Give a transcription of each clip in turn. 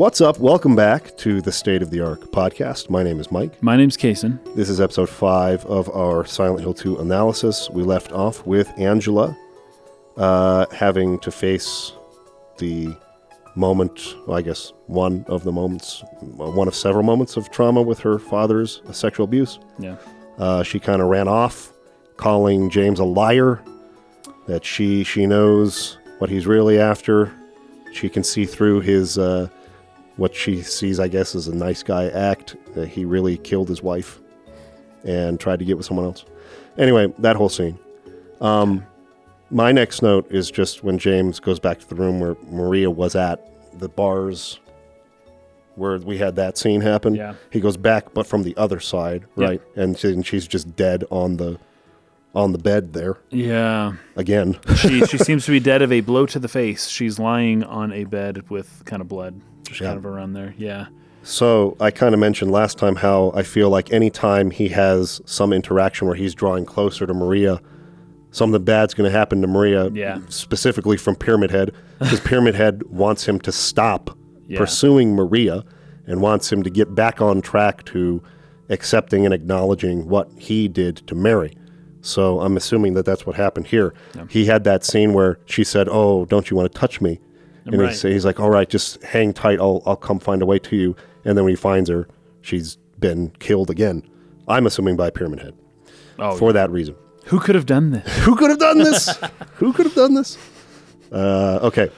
What's up? Welcome back to the State of the Ark podcast. My name is Mike. My name's Kason. This is episode five of our Silent Hill 2 analysis. We left off with Angela uh, having to face the moment, well, I guess one of the moments, uh, one of several moments of trauma with her father's sexual abuse. Yeah. Uh, she kind of ran off, calling James a liar, that she she knows what he's really after. She can see through his uh, what she sees, I guess, as a nice guy act. That he really killed his wife and tried to get with someone else. Anyway, that whole scene. Um, my next note is just when James goes back to the room where Maria was at, the bars where we had that scene happen. Yeah. He goes back, but from the other side, Yeah. right? And, she, and she's just dead on the on the bed there Yeah. again. She she seems to be dead of a blow to the face. She's lying on a bed with kind of blood just Yeah. kind of around there. Yeah. So I kind of mentioned last time how I feel like anytime he has some interaction where he's drawing closer to Maria, something bad's going to happen to Maria. Yeah. Specifically from Pyramid Head, because Pyramid Head wants him to stop Yeah. pursuing Maria and wants him to get back on track to accepting and acknowledging what he did to Mary. So I'm assuming that that's what happened here. He had that scene where she said, "Oh, don't you want to touch me?" And Right. he's, he's like, "All right, just hang tight. I'll I'll come find a way to you." And then when he finds her, she's been killed again. I'm assuming by Pyramid Head Oh, for that reason. who could have done this? Who could have done this? Who could have done this? Uh, okay,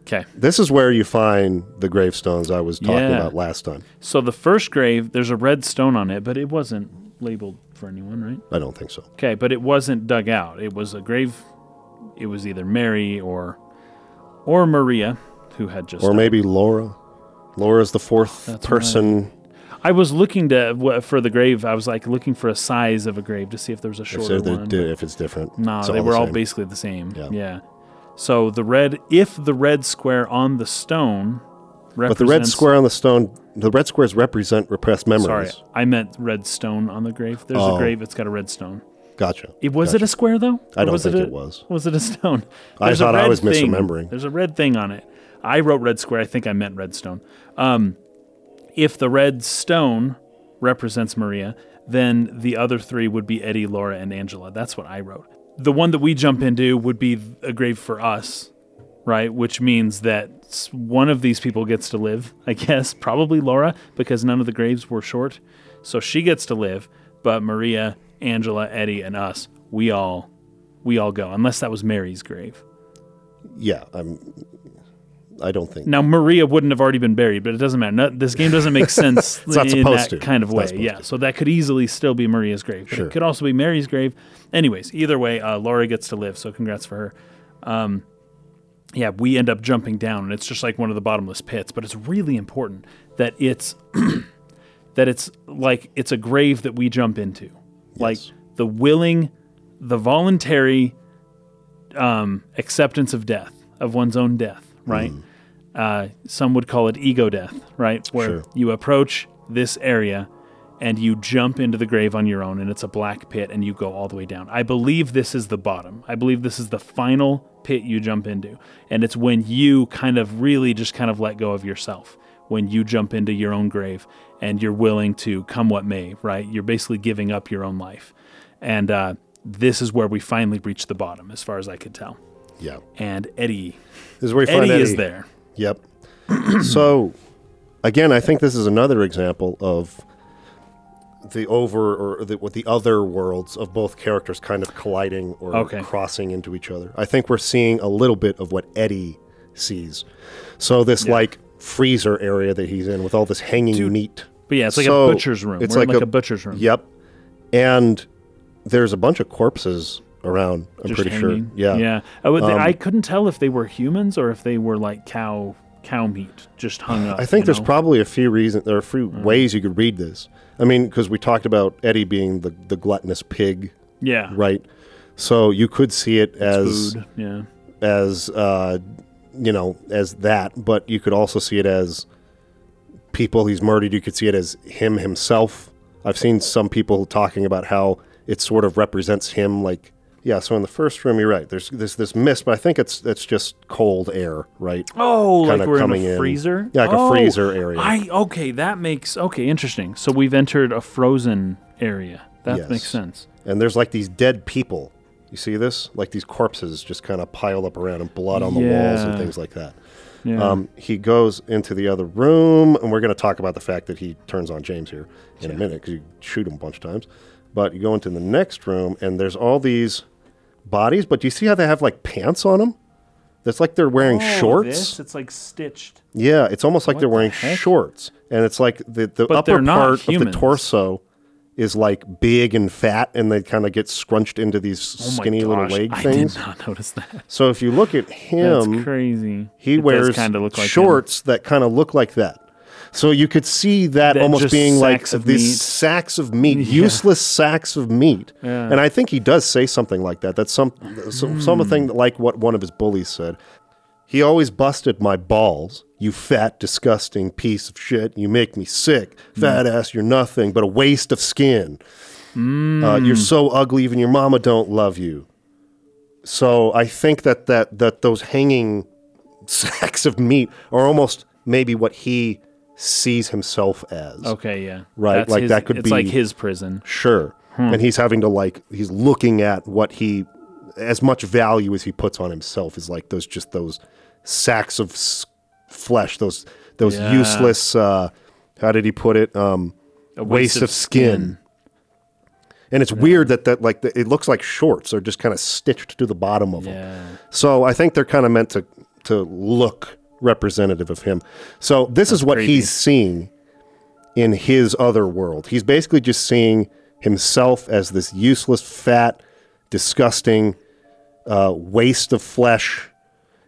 Okay. this is where you find the gravestones I was talking Yeah. about last time. So the first grave, there's a red stone on it, but it wasn't labeled for anyone, right? I don't think so. Okay, but it wasn't dug out. It was a grave. It was either Mary or or Maria, who had just. Or died. maybe Laura. Laura's the fourth That's person. I was looking to for the grave. I was like looking for a size of a grave to see if there was a If, shorter they're one. di- if it's different. No, It's they the were all basically the same. Yeah. Yeah. So the red, if the red square on the stone But the red square on the stone, the red squares represent repressed memories. Sorry, I meant red stone on the grave. There's Oh. a grave. It's got a red stone. Gotcha. It, was it a square though? I don't was think it, it was. Was it a stone? I There's a thought I was thing. misremembering. There's a red thing on it. I wrote red square. I think I meant red stone. Um, if the red stone represents Maria, then the other three would be Eddie, Laura, and Angela. That's what I wrote. The one that we jump into would be a grave for us, right? Which means that one of these people gets to live, I guess, probably Laura, because none of the graves were short. So she gets to live, but Maria, Angela, Eddie, and us, we all we all go, unless that was Mary's grave. Yeah, I'm. I don't think. Now Maria wouldn't have already been buried, but it doesn't matter. No, this game doesn't make sense in that to. kind of It's way. Yeah, to. so that could easily still be Maria's grave. But Sure. It could also be Mary's grave. Anyways, either way, uh, Laura gets to live, so congrats for her. Um, yeah, we end up jumping down, and it's just like one of the bottomless pits. But it's really important that it's that it's like it's a grave that we jump into, like the willing, the voluntary um, acceptance of death, of one's own death, right? Uh, some would call it ego death, right? Where Sure. you approach this area and you jump into the grave on your own, and it's a black pit, and you go all the way down. I believe this is the bottom. I believe this is the final pit you jump into. And it's when you kind of really just kind of let go of yourself, when you jump into your own grave and you're willing to come what may, right? You're basically giving up your own life. And uh, this is where we finally reach the bottom, as far as I could tell. Yeah, And Eddie, this is where you find Eddie Eddie. is there. Yep. so, again, I think this is another example of the over or the, the other worlds of both characters kind of colliding or Okay. crossing into each other. I think we're seeing a little bit of what Eddie sees. So this like freezer area that he's in with all this hanging meat. But yeah, it's like So, a butcher's room. it's like like a- butcher's room. Yep. And there's a bunch of corpses around. I'm Just pretty hanging. sure. Yeah. Yeah. I, would- Um, I couldn't tell if they were humans or if they were like cow cow meat just hung up. I think there's know? probably a few reasons. There are a few ways you could read this. I mean, because we talked about Eddie being the, the gluttonous pig, yeah right? So you could see it as food. Yeah. as uh, you know as that, but you could also see it as people he's murdered. You could see it as him himself. I've seen some people talking about how it sort of represents him, like Yeah, so in the first room, you're right. There's there's this mist, but I think it's it's just cold air, right? Oh, like Kinda we're in coming a in. freezer. Yeah, like a Oh, freezer area. I okay, that makes okay interesting. So we've entered a frozen area. That Yes. makes sense. And there's like these dead people. You see this? Like these corpses just kind of piled up around and blood on the walls and things like that. Yeah. Um, he goes into the other room, and we're going to talk about the fact that he turns on James here in a minute because you shoot him a bunch of times. But you go into the next room, and there's all these bodies. But do you see how they have like pants on them? That's like they're wearing Oh, shorts. This, it's like stitched. Yeah, it's almost like What they're the wearing heck? shorts, and it's like the the But upper not part of the torso is like big and fat, and they kind of get scrunched into these Oh skinny little leg things. I did not notice that. So if you look at him, That's him, crazy. he It wears kinda look like him. shorts that kind of look like that. So you could see that, That almost being like these meat. sacks of meat, Yeah. useless sacks of meat. Yeah. And I think he does say something like that. That's some, some Hmm. something like what one of his bullies said. He always busted my balls. You fat, disgusting piece of shit. You make me sick. Hmm. Fat ass, you're nothing but a waste of skin. Uh, Hmm. you're so ugly, even your mama don't love you. So I think that, that, that those hanging sacks of meat are almost maybe what he sees himself as. Okay, yeah. Right, That's like his- that could it's like be- his prison. Sure. And he's having to like he's looking at what he as much value as he puts on himself is like those just those sacks of s- flesh, those those Yeah. useless uh how did he put it? Um A waste, of, skin. And it's weird that that like the, it looks like shorts are just kind of stitched to the bottom of them. So I think they're kind of meant to to look representative of him. So this is what creepy. he's seeing in his other world. He's basically just seeing himself as this useless, fat, disgusting uh, waste of flesh,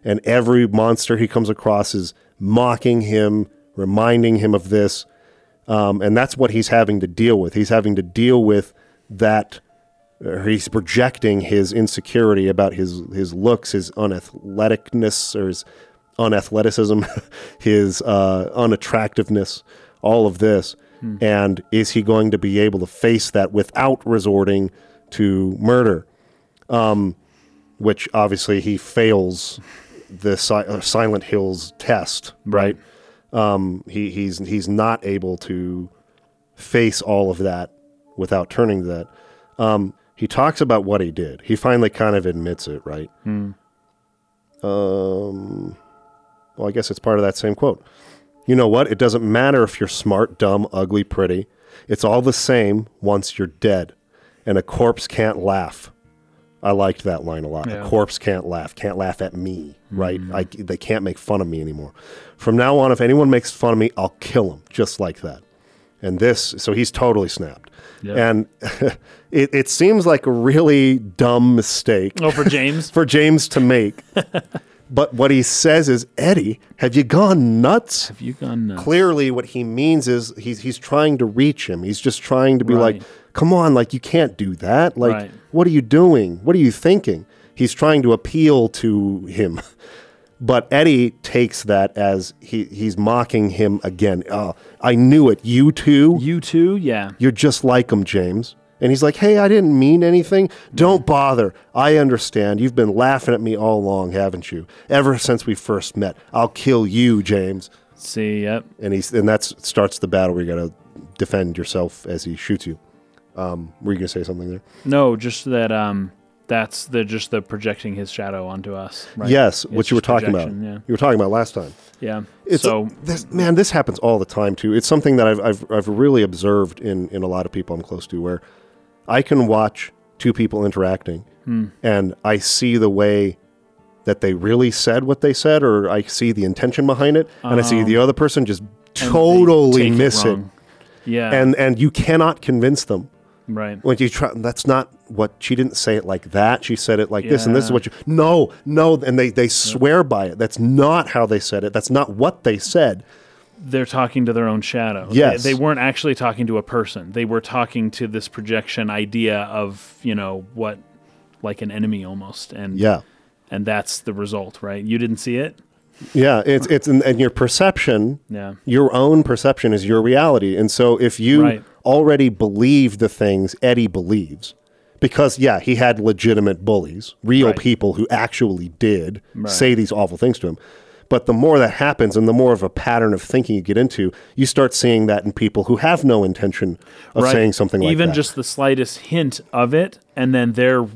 and every monster he comes across is mocking him, reminding him of this, um, and that's what he's having to deal with. He's having to deal with that or he's projecting his insecurity about his his looks, his unathleticness or his unathleticism, his uh, unattractiveness, all of this. And is he going to be able to face that without resorting to murder? Um, which obviously he fails the si- uh, Silent Hill's test, right? Um, he, he's he's not able to face all of that without turning to that. Um, he talks about what he did. He finally kind of admits it, right? Um, well, I guess it's part of that same quote. You know what? It doesn't matter if you're smart, dumb, ugly, pretty. It's all the same once you're dead. And a corpse can't laugh. I liked that line a lot. Yeah. A corpse can't laugh, can't laugh at me, right? Mm-hmm. I, they can't make fun of me anymore. From now on, if anyone makes fun of me, I'll kill them just like that. And this, so he's totally snapped. Yeah. And it, it seems like a really dumb mistake Oh, for James? for James to make. but what he says is, Eddie, have you gone nuts? Have you gone nuts? Clearly, what he means is he's he's trying to reach him. He's just trying to be Right. like, "Come on, like you can't do that. Like, Right. what are you doing? What are you thinking?" He's trying to appeal to him. But Eddie takes that as he, he's mocking him again. Oh, I knew it. You too? You too? Yeah. You're just like him, James. And he's like, hey, I didn't mean anything. Don't bother. I understand. You've been laughing at me all along, haven't you? Ever since we first met. I'll kill you, James. See, yep. And he's and that starts the battle where you got to defend yourself as he shoots you. Um, were you gonna say something there? No, just that um that's the just the projecting his shadow onto us. Right? Yes, It's what you were talking about. Yeah. You were talking about last time. Yeah. It's so this, man, this happens all the time too. It's something that I've, I've I've really observed in in a lot of people I'm close to, where I can watch two people interacting, Hmm. and I see the way that they really said what they said, or I see the intention behind it, and I see Oh. the other person just totally miss it, wrong. Yeah. and and you cannot convince them right. when you try. That's not what she didn't say it like that. She said it like this, and this is what you. No, no, and they they swear by it. That's not how they said it. That's not what they said. They're talking to their own shadow. They- Yes. They, weren't actually talking to a person. They were talking to this projection idea of, you know, what like an enemy almost. And Yeah. and that's the result, right? You didn't see it? Yeah, it's it's and and your perception, Yeah. your own perception is your reality. And so if you Right. Already believe the things Eddie believes, because yeah, he had legitimate bullies, real Right. people who actually did Right. say these awful things to him. But the more that happens and the more of a pattern of thinking you get into, you start seeing that in people who have no intention of Right. saying something like even that. just the slightest hint of it and then their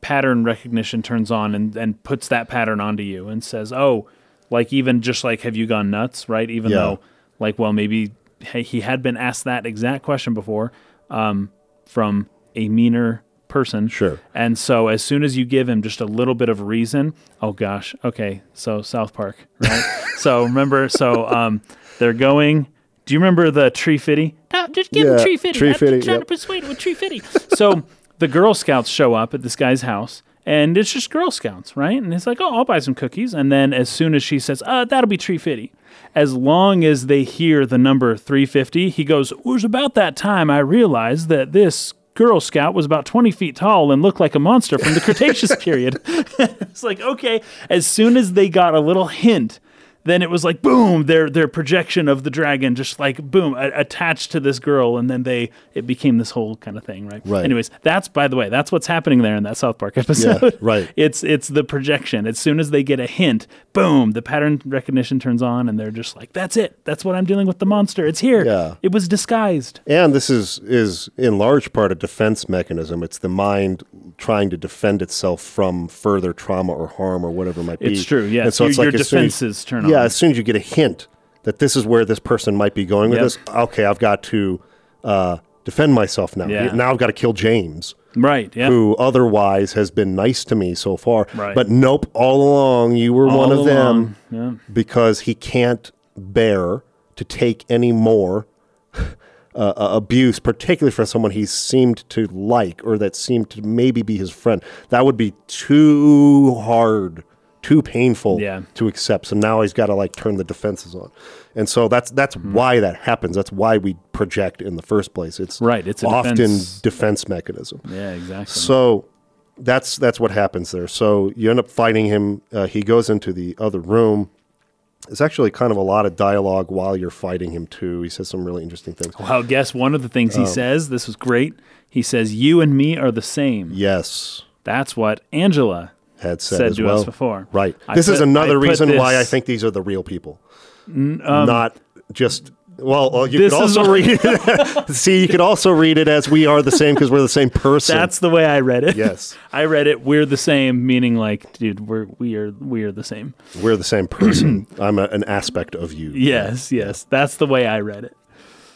pattern recognition turns on and, and puts that pattern onto you and says oh like even just like have you gone nuts right even Yeah. though like well maybe he had been asked that exact question before um, from a meaner person. Sure. and so as soon as you give him just a little bit of reason oh gosh okay so south park right? So remember so um, they're going do you remember the tree fitty? No, just give Yeah, him tree fitty. Tree I'm Fitty, trying yep. to persuade him with tree fitty. So the girl scouts show up at this guy's house and it's just girl scouts right? And it's like oh i'll buy some cookies. And then as soon as she says uh, that'll be tree fitty as long as they hear the number 350 he goes it was about that time i realized that this Girl Scout was about 20 feet tall and looked like a monster from the Cretaceous period. it's like, okay, as soon as they got a little hint, then it was like, boom, their their projection of the dragon just like, boom, a- attached to this girl. And then they, it became this whole kind of thing, right? Right. Anyways, that's, by the way, that's what's happening there in that South Park episode. yeah, right. It's, it's the projection. As soon as they get a hint, boom, the pattern recognition turns on and they're just like, that's it. That's what I'm dealing with the monster. It's here. Yeah. It was disguised. And this is is in large part a defense mechanism. It's the mind trying to defend itself from further trauma or harm or whatever it might be. It's true, yeah. And Your- your as soon as- defenses turn on. Yeah, as soon as you get a hint that this is where this person might be going with Yep. this, okay, I've got to uh, defend myself now. Yeah. Now I've got to kill James, Right. Yeah. who otherwise has been nice to me so far. Right. But nope, all along you were one All of them. Yeah. because he can't bear to take any more uh, uh, abuse, particularly for someone he seemed to like or that seemed to maybe be his friend. That would be too hard, too painful Yeah. to accept. So now he's got to like turn the defenses on, and so that's that's Hmm. why that happens. That's why we project in the first place. It's Right, it's a often defense. defense mechanism. Yeah, exactly. So that's that's what happens there. So you end up fighting him. Uh, he goes into the other room. There's actually kind of a lot of dialogue while you're fighting him too. He says some really interesting things. well, guess one of the things Um, he says. This was great. He says, "You and me are the same." Yes, That's what Angela had said, said as to well. us before. Right. I this is another I put reason why I think these are the real people, not just. Well, well, you This could also read it. See, you could also read it as we are the same because we're the same person. That's the way I read it. yes, I read it. We're the same, meaning like, dude, we're we are we are the same. we're the same person. I'm a, an aspect of you. Yes, yes. That's the way I read it.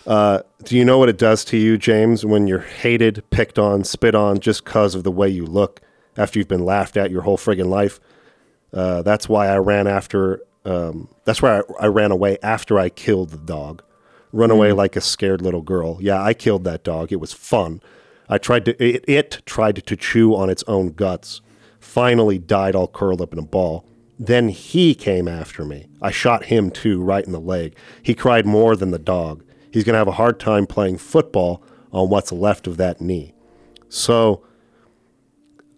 Do you know what it does to you, James, when you're hated, picked on, spit on just because of the way you look after you've been laughed at your whole friggin' life? Uh, that's why I ran after. Um, that's why I, I ran away after I killed the dog. Run away mm. like a scared little girl. Yeah, I killed that dog. It was fun. I tried to. It, it tried to chew on its own guts. Finally, died all curled up in a ball. Then he came after me. I shot him too, right in the leg. He cried more than the dog. He's going to have a hard time playing football on what's left of that knee. So,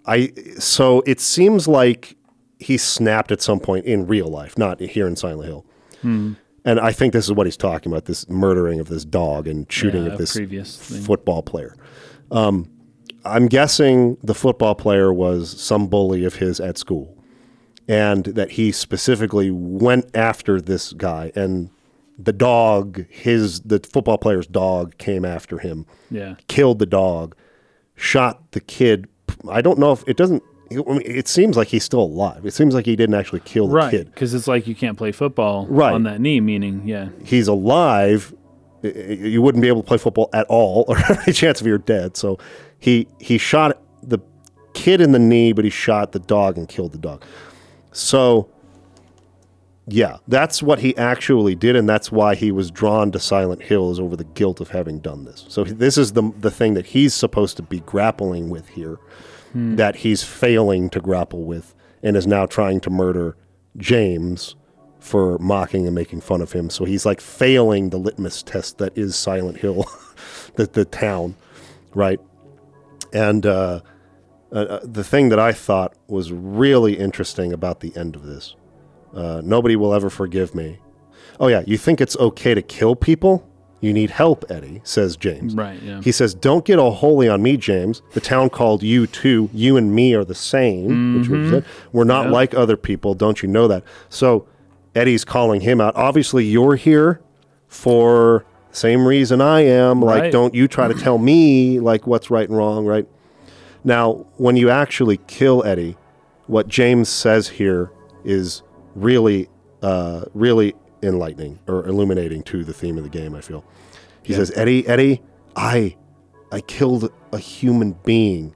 I so it seems like he snapped at some point in real life, not here in Silent Hill. Hmm. And I think this is what he's talking about: this murdering of this dog and shooting Yeah, of this football player. Um, I'm guessing the football player was some bully of his at school, and that he specifically went after this guy, and the dog, his the football player's dog, came after him Yeah. killed the dog, shot the kid. I don't know if it doesn't. I mean, it seems like he's still alive. It seems like he didn't actually kill the Right. kid. Because it's like you can't play football Right. on that knee, meaning, yeah. He's alive. You wouldn't be able to play football at all, or have any chance of you're dead. So he he shot the kid in the knee, but he shot the dog and killed the dog. So yeah, that's what he actually did, and that's why he was drawn to Silent Hill is over the guilt of having done this. So this is the the thing that he's supposed to be grappling with here, that he's failing to grapple with, and is now trying to murder James for mocking and making fun of him. So he's like failing the litmus test that is Silent Hill, the the town, right? And uh, uh, uh, the thing that I thought was really interesting about the end of this uh, nobody will ever forgive me. Oh, yeah, you think it's okay to kill people? You need help, Eddie, says James. Right, yeah. He says, Don't get all holy on me, James. The town called you too. You and me are the same, which we said. We're not Yep. like other people. Don't you know that? So Eddie's calling him out. Obviously, you're here for the same reason I am. Like, Right. don't you try to tell me like what's right and wrong, right? Now, when you actually kill Eddie, what James says here is really, uh, really enlightening or illuminating to the theme of the game. I feel he says, "Eddie, Eddie, I, I killed a human being,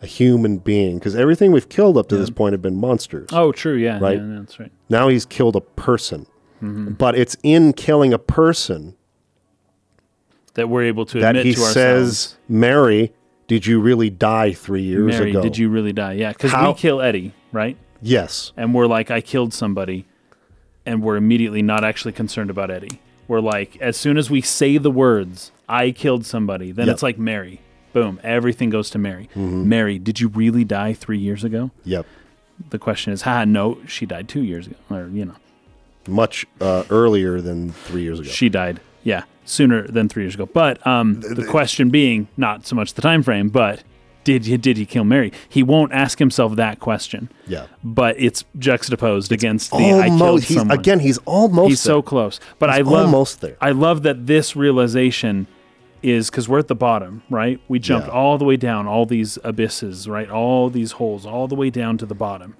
a human being, because everything we've killed up to this point have been monsters. Oh, true. Yeah, Right. yeah, that's right. Now he's killed a person, Mm-hmm. but it's in killing a person That we're able to that admit he to ourselves. says, Mary." Did you really die three years Mary, ago? did you really die? Yeah, because we kill Eddie, right? Yes. And we're like, I killed somebody, and we're immediately not actually concerned about Eddie. We're like, as soon as we say the words, I killed somebody, then Yep. it's like Mary. Boom, everything goes to Mary. Mm-hmm. Mary, did you really die three years ago? Yep. The question is, ha, no, she died two years ago, or you know, Much uh, earlier than three years ago. she died, yeah, sooner than three years ago. But um, the question being not so much the time frame, but did he did he kill Mary? He won't ask himself that question. yeah. but it's juxtaposed against the I killed Almost. He's, someone. again, he's almost. he's so close. But I love almost there. I love that this realization is because we're at the bottom, right? We jumped Yeah. all the way down, all these abysses, right? All these holes, all the way down to the bottom,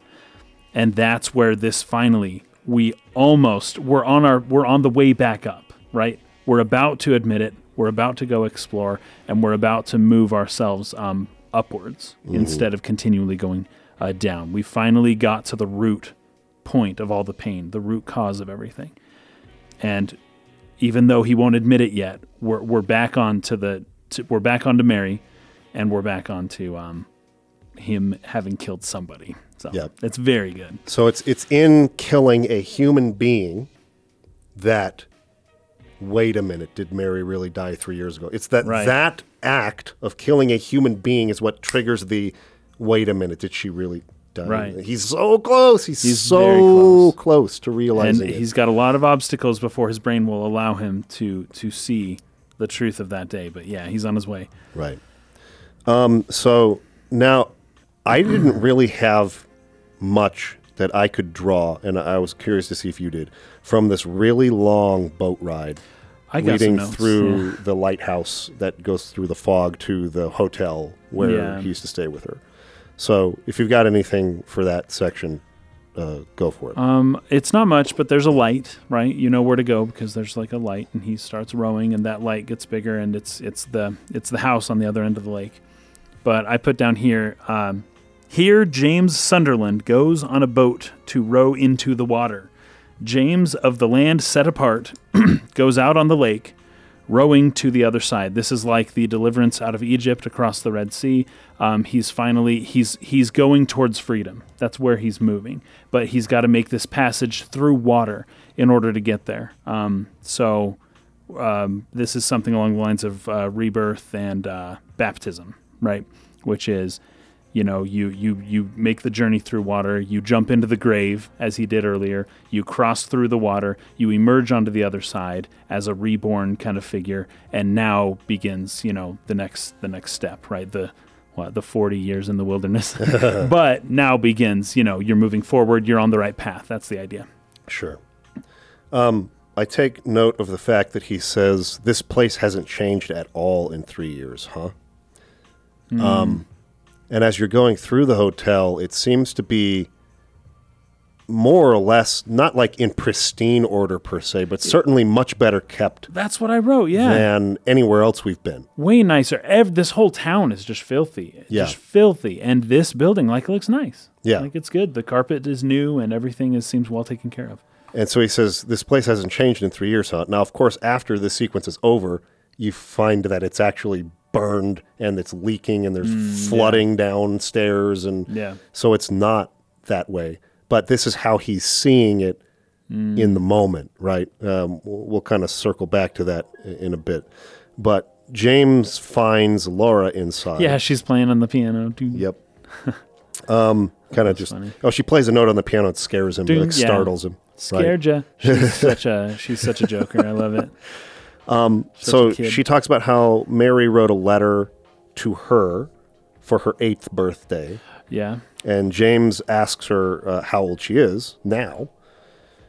and that's where this finally we almost we're on our we're on the way back up, right? We're about to admit it. We're about to go explore, and we're about to move ourselves um, upwards instead of continually going uh, down. We finally got to the root point of all the pain, the root cause of everything. And even though he won't admit it yet, we're we're back on to the to, we're back onto Mary, and we're back onto um, him having killed somebody. So Yep. it's very good. So it's it's in killing a human being that. Wait a minute! Did Mary really die three years ago? It's that Right. that act of killing a human being is what triggers the. Wait a minute! Did she really die? Right. He's so close. He's, He's so close. close. to And realizing it. he's got a lot of obstacles before his brain will allow him to to see the truth of that day. But yeah, he's on his way. Right. Um, so now I didn't really have much that I could draw, and I was curious to see if you did, from this really long boat ride leading through yeah. the lighthouse that goes through the fog to the hotel where Yeah. he used to stay with her. So if you've got anything for that section, uh, go for it. Um, it's not much, but there's a light, right? You know where to go because there's like a light, and he starts rowing, and that light gets bigger, and it's it's the it's the house on the other end of the lake. But I put down here, um, here James Sunderland goes on a boat to row into the water. James of the land set apart goes out on the lake, rowing to the other side. This is like the deliverance out of Egypt across the Red Sea. Um, he's finally he's he's going towards freedom. That's where he's moving, but he's got to make this passage through water in order to get there. Um, so um, this is something along the lines of uh, rebirth and uh, baptism, right? Which is you know you you you make the journey through water you jump into the grave as he did earlier you cross through the water you emerge onto the other side as a reborn kind of figure and now begins you know the next the next step right? The what the 40 years in the wilderness. But now begins you know you're moving forward you're on the right path. That's the idea. Sure. Um, I take note of the fact that he says this place hasn't changed at all in three years, huh? Um, and as you're going through the hotel, it seems to be more or less not like in pristine order per se, but certainly much better kept that's what i wrote yeah than anywhere else we've been. way nicer Ev- this whole town is just filthy It's Yeah. just filthy and this building like looks nice Yeah. like it's good the carpet is new and everything is seems well taken care of And so he says, This place hasn't changed in three years, huh? Now, of course, after this sequence is over, you find that it's actually burned and it's leaking and there's flooding downstairs. And Yeah. so it's not that way. But this is how he's seeing it in the moment, right? Um, we'll, we'll kind of circle back to that in a bit. But James finds Laura inside. Yeah, she's playing on the piano. Dude. Yep. um, kind of just, funny. oh, she plays a note on the piano. It scares him, Dude, like yeah. startles him. Right. Scared ya. She's such a she's such a joker. I love it. Um, so she talks about how Mary wrote a letter to her for her eighth birthday, Yeah. and James asks her uh, how old she is now,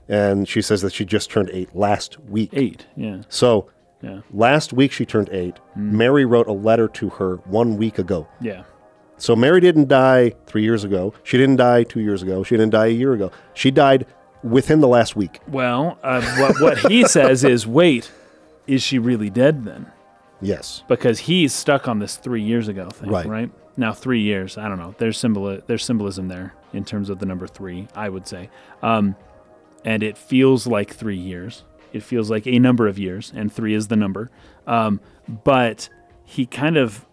and she says that she just turned eight last week. Eight. Yeah. So Yeah. last week she turned eight. Mary wrote a letter to her one week ago. Yeah. So Mary didn't die three years ago. She didn't die two years ago. She didn't die a year ago. She died within the last week. Well, uh, what, what he says is, wait, is she really dead then? Yes. Because he's stuck on this three years ago thing, Right. right? Now, three years, I don't know. There's symbol, there's symbolism there in terms of the number three, I would say. Um, and it feels like three years. It feels like a number of years, and three is the number. Um, but he kind of,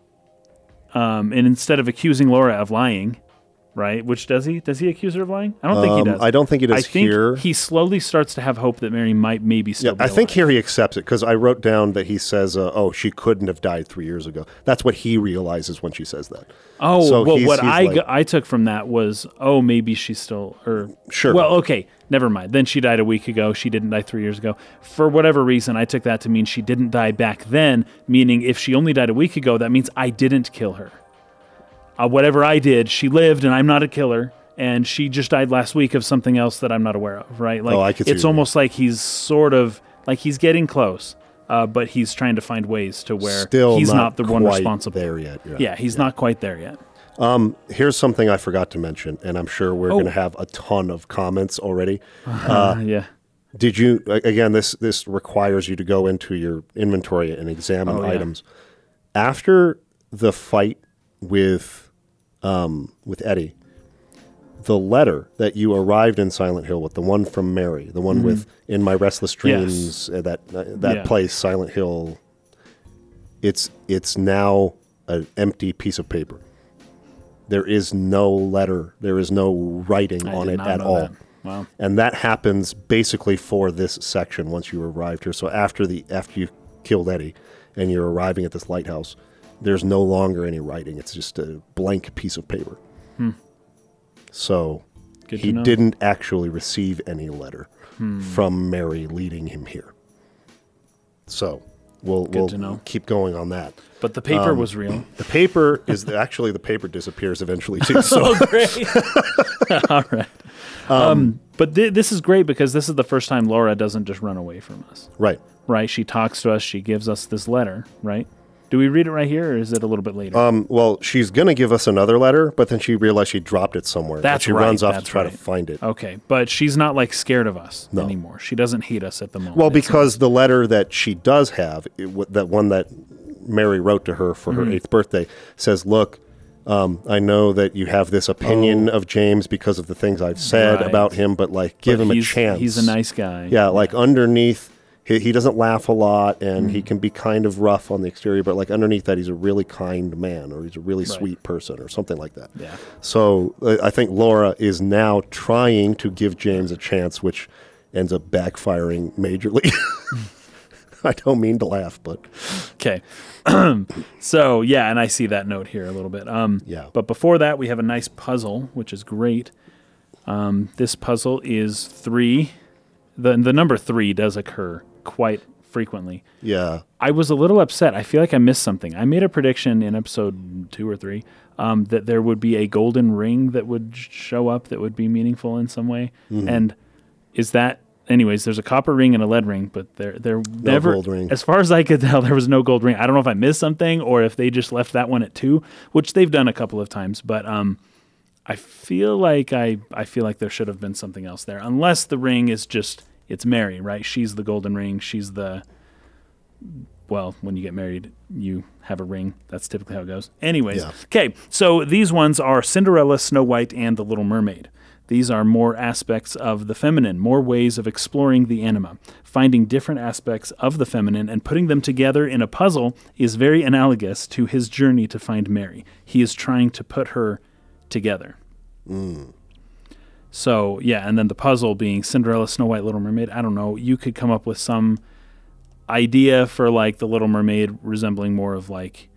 um, and instead of accusing Laura of lying, right? Which does he? Does he accuse her of lying? I don't think he Um, does. I don't think he does I think here. he slowly starts to have hope that Mary might maybe still. Yeah, be I think alive. here he accepts it because I wrote down that he says, uh, "Oh, she couldn't have died three years ago." That's what he realizes when she says that. Oh, So well, he's- what he's I like- g- I took from that was, oh, maybe she's still or Sure. Well, okay, never mind. Then she died a week ago. She didn't die three years ago. For whatever reason, I took that to mean she didn't die back then. Meaning, if she only died a week ago, that means I didn't kill her. Uh, whatever I did, she lived, and I'm not a killer. And she just died last week of something else that I'm not aware of. Right? Like Oh, I could see it's what you mean. almost like he's sort of like he's getting close. Uh, but he's trying to find ways to where Still, he's not, not, the one quite responsible. there yet. Yeah, he's not quite there yet. Here's something I forgot to mention, and I'm sure we're Oh. going to have a ton of comments already. Uh, yeah. Did you a- again? This this requires you to go into your inventory and examine Oh, yeah. items after the fight with um, with Eddie. The letter that you arrived in Silent Hill with, the one from Mary, the one with "In My Restless Mm-hmm. Yes. Dreams," uh, that uh, that Yeah. place, Silent Hill. It's it's now an empty piece of paper. There is no letter. There is no writing I on it at all. that. Wow. And that happens basically for this section once you arrived here. So after the after you killed Eddie and you're arriving at this lighthouse, there's no longer any writing. It's just a blank piece of paper. So Hmm. Good he. Hmm. didn't actually receive any letter from Mary leading him here. So we'll we'll keep going on that. But the paper Um, was real. The paper is the, actually the paper disappears eventually too. So oh, great. All right. Um, but thi- this is great because this is the first time Laura doesn't just run away from us, right. right? She talks to us. She gives us this letter, right? Do we read it right here, or is it a little bit later? Um, well, she's gonna give us another letter, but then she realized she dropped it somewhere. and That's she right, runs off to try right. to find it. okay, but she's not like scared of us No. anymore. She doesn't hate us at the moment. Well, because the letter that she does have, w- that one that Mary wrote to her for Mm-hmm. her eighth birthday, says, "Look, um, I know that you have this opinion of James because of the things I've said Oh. Right. about him, but like, give but him a chance. He's a nice guy. yeah, like underneath." He, he doesn't laugh a lot, and Mm-hmm. he can be kind of rough on the exterior, but like underneath that, he's a really kind man, or he's a really Right. sweet person, or something like that. Yeah. So uh, I think Laura is now trying to give James a chance, which ends up backfiring majorly. I don't mean to laugh, but Okay. so yeah, and I see that note here a little bit. Um, Yeah. But before that, we have a nice puzzle, which is great. Um, this puzzle is three. The the number three does occur quite frequently. yeah, I was a little upset. I feel like I missed something. I made a prediction in episode two or three um, that there would be a golden ring that would show up that would be meaningful in some way. Mm-hmm. And is that, anyways? There's a copper ring and a lead ring, but there there never, gold ring. as far as I could tell, there was no gold ring. I don't know if I missed something or if they just left that one at two, which they've done a couple of times. But um, I feel like I I feel like there should have been something else there, unless the ring is just it's Mary, right? She's the golden ring. She's the well, when you get married, you have a ring. That's typically how it goes. Anyways, Yeah. okay. So these ones are Cinderella, Snow White, and the Little Mermaid. These are more aspects of the feminine, more ways of exploring the anima. Finding different aspects of the feminine and putting them together in a puzzle is very analogous to his journey to find Mary. He is trying to put her together. Mm. So, yeah, and then the puzzle being Cinderella, Snow White, Little Mermaid. I don't know. You could come up with some idea for like the Little Mermaid resembling more of like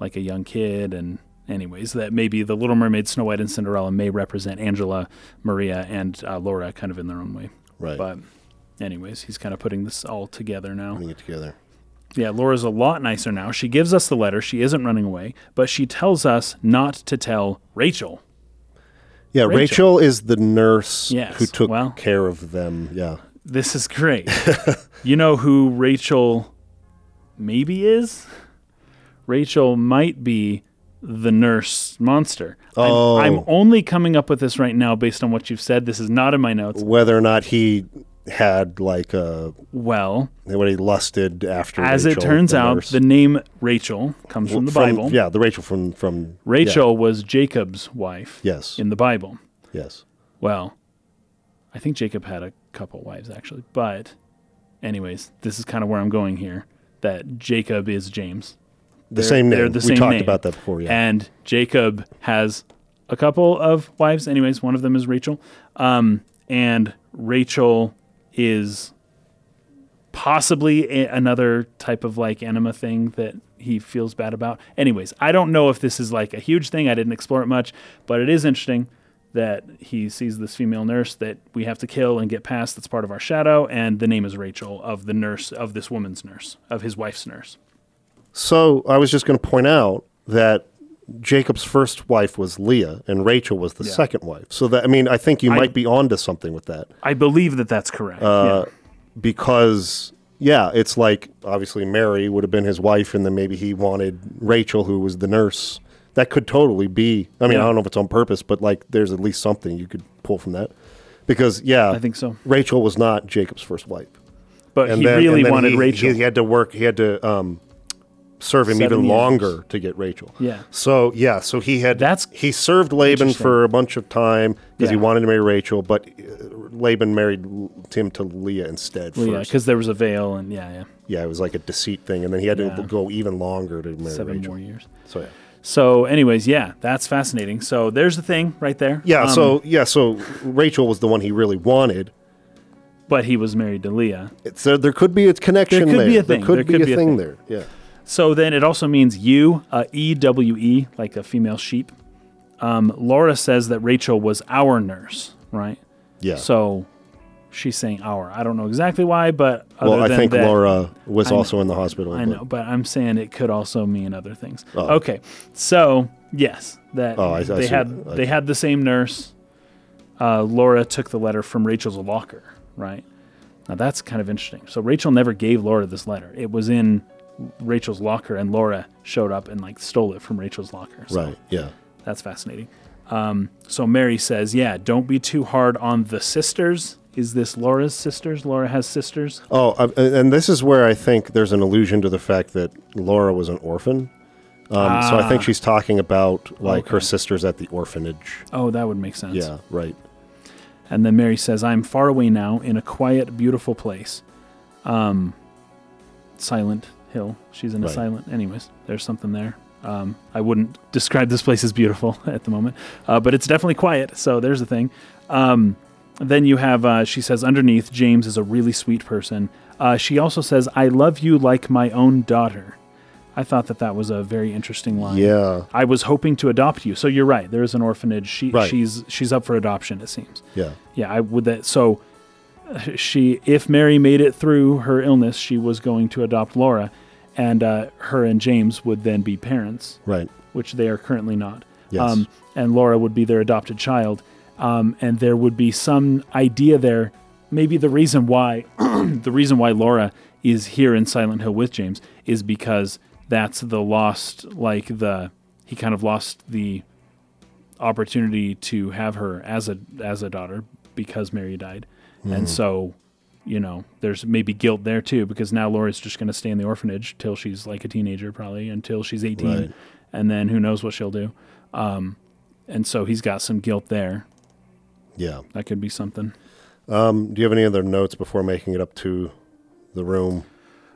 like a young kid and anyways that maybe the Little Mermaid, Snow White, and Cinderella may represent Angela, Maria, and uh, Laura kind of in their own way. right. But anyways, he's kind of putting this all together now. Putting it together. Yeah, Laura's a lot nicer now. She gives us the letter. She isn't running away, but she tells us not to tell Rachel. Yeah, Rachel. Rachel, is the nurse Yes, who took well- care of them. Yeah. This is great. you know who Rachel maybe is? Rachel might be the nurse monster. I'm- Oh. I'm, only coming up with this right now based on what you've said. This is not in my notes. Whether or not he had like a Well, what he lusted after. as it turns out, the name Rachel comes from the Bible. Yeah, the Rachel from from Rachel was Jacob's wife. Yes. in the Bible. yes. Well, I think Jacob had a couple wives actually, but anyways, this is kind of where I'm going here. That Jacob is James. The They're- same name. the we same talked name. about that before. Yeah. And Jacob has a couple of wives. Anyways, one of them is Rachel. Um, and Rachel is possibly a- another type of like anima thing that he feels bad about. Anyways, I don't know if this is like a huge thing. I didn't explore it much, but it is interesting that he sees this female nurse that we have to kill and get past that's part of our shadow and the name is Rachel of the nurse of this woman's nurse of his wife's nurse. So I was just going to point out that Jacob's first wife was Leah, and Rachel was the Yeah. second wife. So that I mean, I think you I- might be onto something with that I believe that that's correct. Uh, yeah. because yeah, it's like obviously Mary would have been his wife, and then maybe he wanted Rachel, who was the nurse. That could totally be. I mean, Yeah. I don't know if it's on purpose, but like, there's at least something you could pull from that. Because yeah, I think so. Rachel was not Jacob's first wife. But and he then, really wanted he, Rachel. He had to work. He had to um, serve him even years. longer to get Rachel. Yeah. So yeah, so he had That's he served Laban for a bunch of time because he wanted to marry Rachel, but uh, Laban married him to Leah instead. yeah, because there was a veil and yeah, yeah, yeah, it was like a deceit thing, and then he had Yeah. to go even longer to marry seven Rachel. more years. So yeah. So, anyways, yeah, that's fascinating. So there's the thing right there. Yeah, Um, so yeah, so Rachel was the one he really wanted. but he was married to Leah. It's, uh, there could be a connection There could there. be a thing. There could, There be, could a be a thing thing. there. Yeah. So then it also means you, uh, E W E, like a female sheep. Um, Laura says that Rachel was our nurse, right? Yeah. So she's saying our. I don't know exactly why, but other well, I think that, Laura was I know- also in the hospital. I but- know, but I'm saying it could also mean other things. Oh. Okay, so yes, that Oh, I- I they had Okay. they had the same nurse. Uh, Laura took the letter from Rachel's locker, right? Now that's kind of interesting. So Rachel never gave Laura this letter. It was in Rachel's locker, and Laura showed up and like stole it from Rachel's locker. So Right. Yeah. that's fascinating. Um, so Mary says, "Yeah, don't be too hard on the sisters." Is this Laura's sisters? Laura has sisters. Oh, uh, and this is where I think there's an allusion to the fact that Laura was an orphan. Um, So I think Ah. she's talking about like her sisters at the orphanage. Oh, that would make sense. Yeah. Right. And then Mary says, I'm far away now in a quiet, beautiful place. Um, silent Hill. She's in a Right. silent. Anyways, there's something there. Um, I wouldn't describe this place as beautiful at the moment, uh, but it's definitely quiet. So there's the thing. Um, then you have, uh, she says, underneath, James is a really sweet person. Uh, she also says, I love you like my own daughter. I thought that that was a very interesting line. Yeah. I was hoping to adopt you. So you're right. There is an orphanage. She, Right. She's she's up for adoption. It seems. Yeah. Yeah, I would that. So she, if Mary made it through her illness, she was going to adopt Laura, and uh, her and James would then be parents, Right. which they are currently not. Yes. Um, and Laura would be their adopted child, um, and there would be some idea there. Maybe the reason why the reason why Laura is here in Silent Hill with James is because that's the lost, like the he kind of lost the opportunity to have her as a as a daughter because Mary died, Hmm. and so you know there's maybe guilt there too because now Laura's just going to stay in the orphanage till she's like a teenager probably until she's 18 Right. and then who knows what she'll do um, and so he's got some guilt there yeah. that could be something Um, do you have any other notes before making it up to the room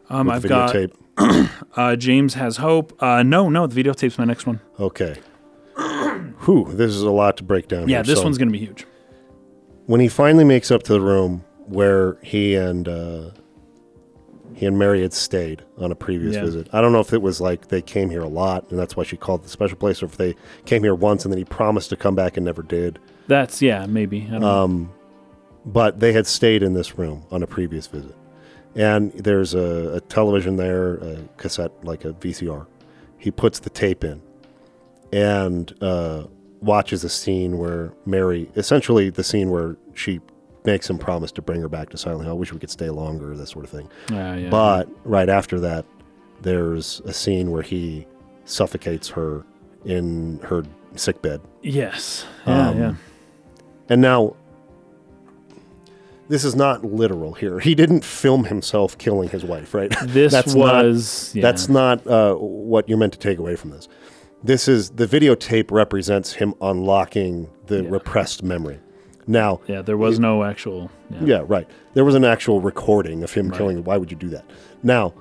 um, I've got videotape? uh, James has hope uh, no no the videotape's my next one Okay. Whew, this is a lot to break down. yeah here. this So, one's going to be huge when he finally makes up to the room where he and uh, he and Mary had stayed on a previous Yeah. visit. I don't know if it was like they came here a lot and that's why she called the special place, or if they came here once and then he promised to come back and never did. that's yeah maybe I don't know. Um, but they had stayed in this room on a previous visit, and there's a, a television there, a cassette like a VCR. He puts the tape in, and uh, watches a scene where Mary, essentially the scene where she makes him promise to bring her back to Silent Hill. I wish we could stay longer, that sort of thing. Yeah, yeah. But right after that, there's a scene where he suffocates her in her sick bed. yes, yeah, Um, yeah. And now, this is not literal here. He didn't film himself killing his wife, right? This that's not- was yeah. That's not uh, what you're meant to take away from this. This is the videotape represents him unlocking the Yeah. repressed memory. Now, yeah. There was no actual. Yeah. yeah, right. There was an actual recording of him Right. killing. Why would you do that? Now,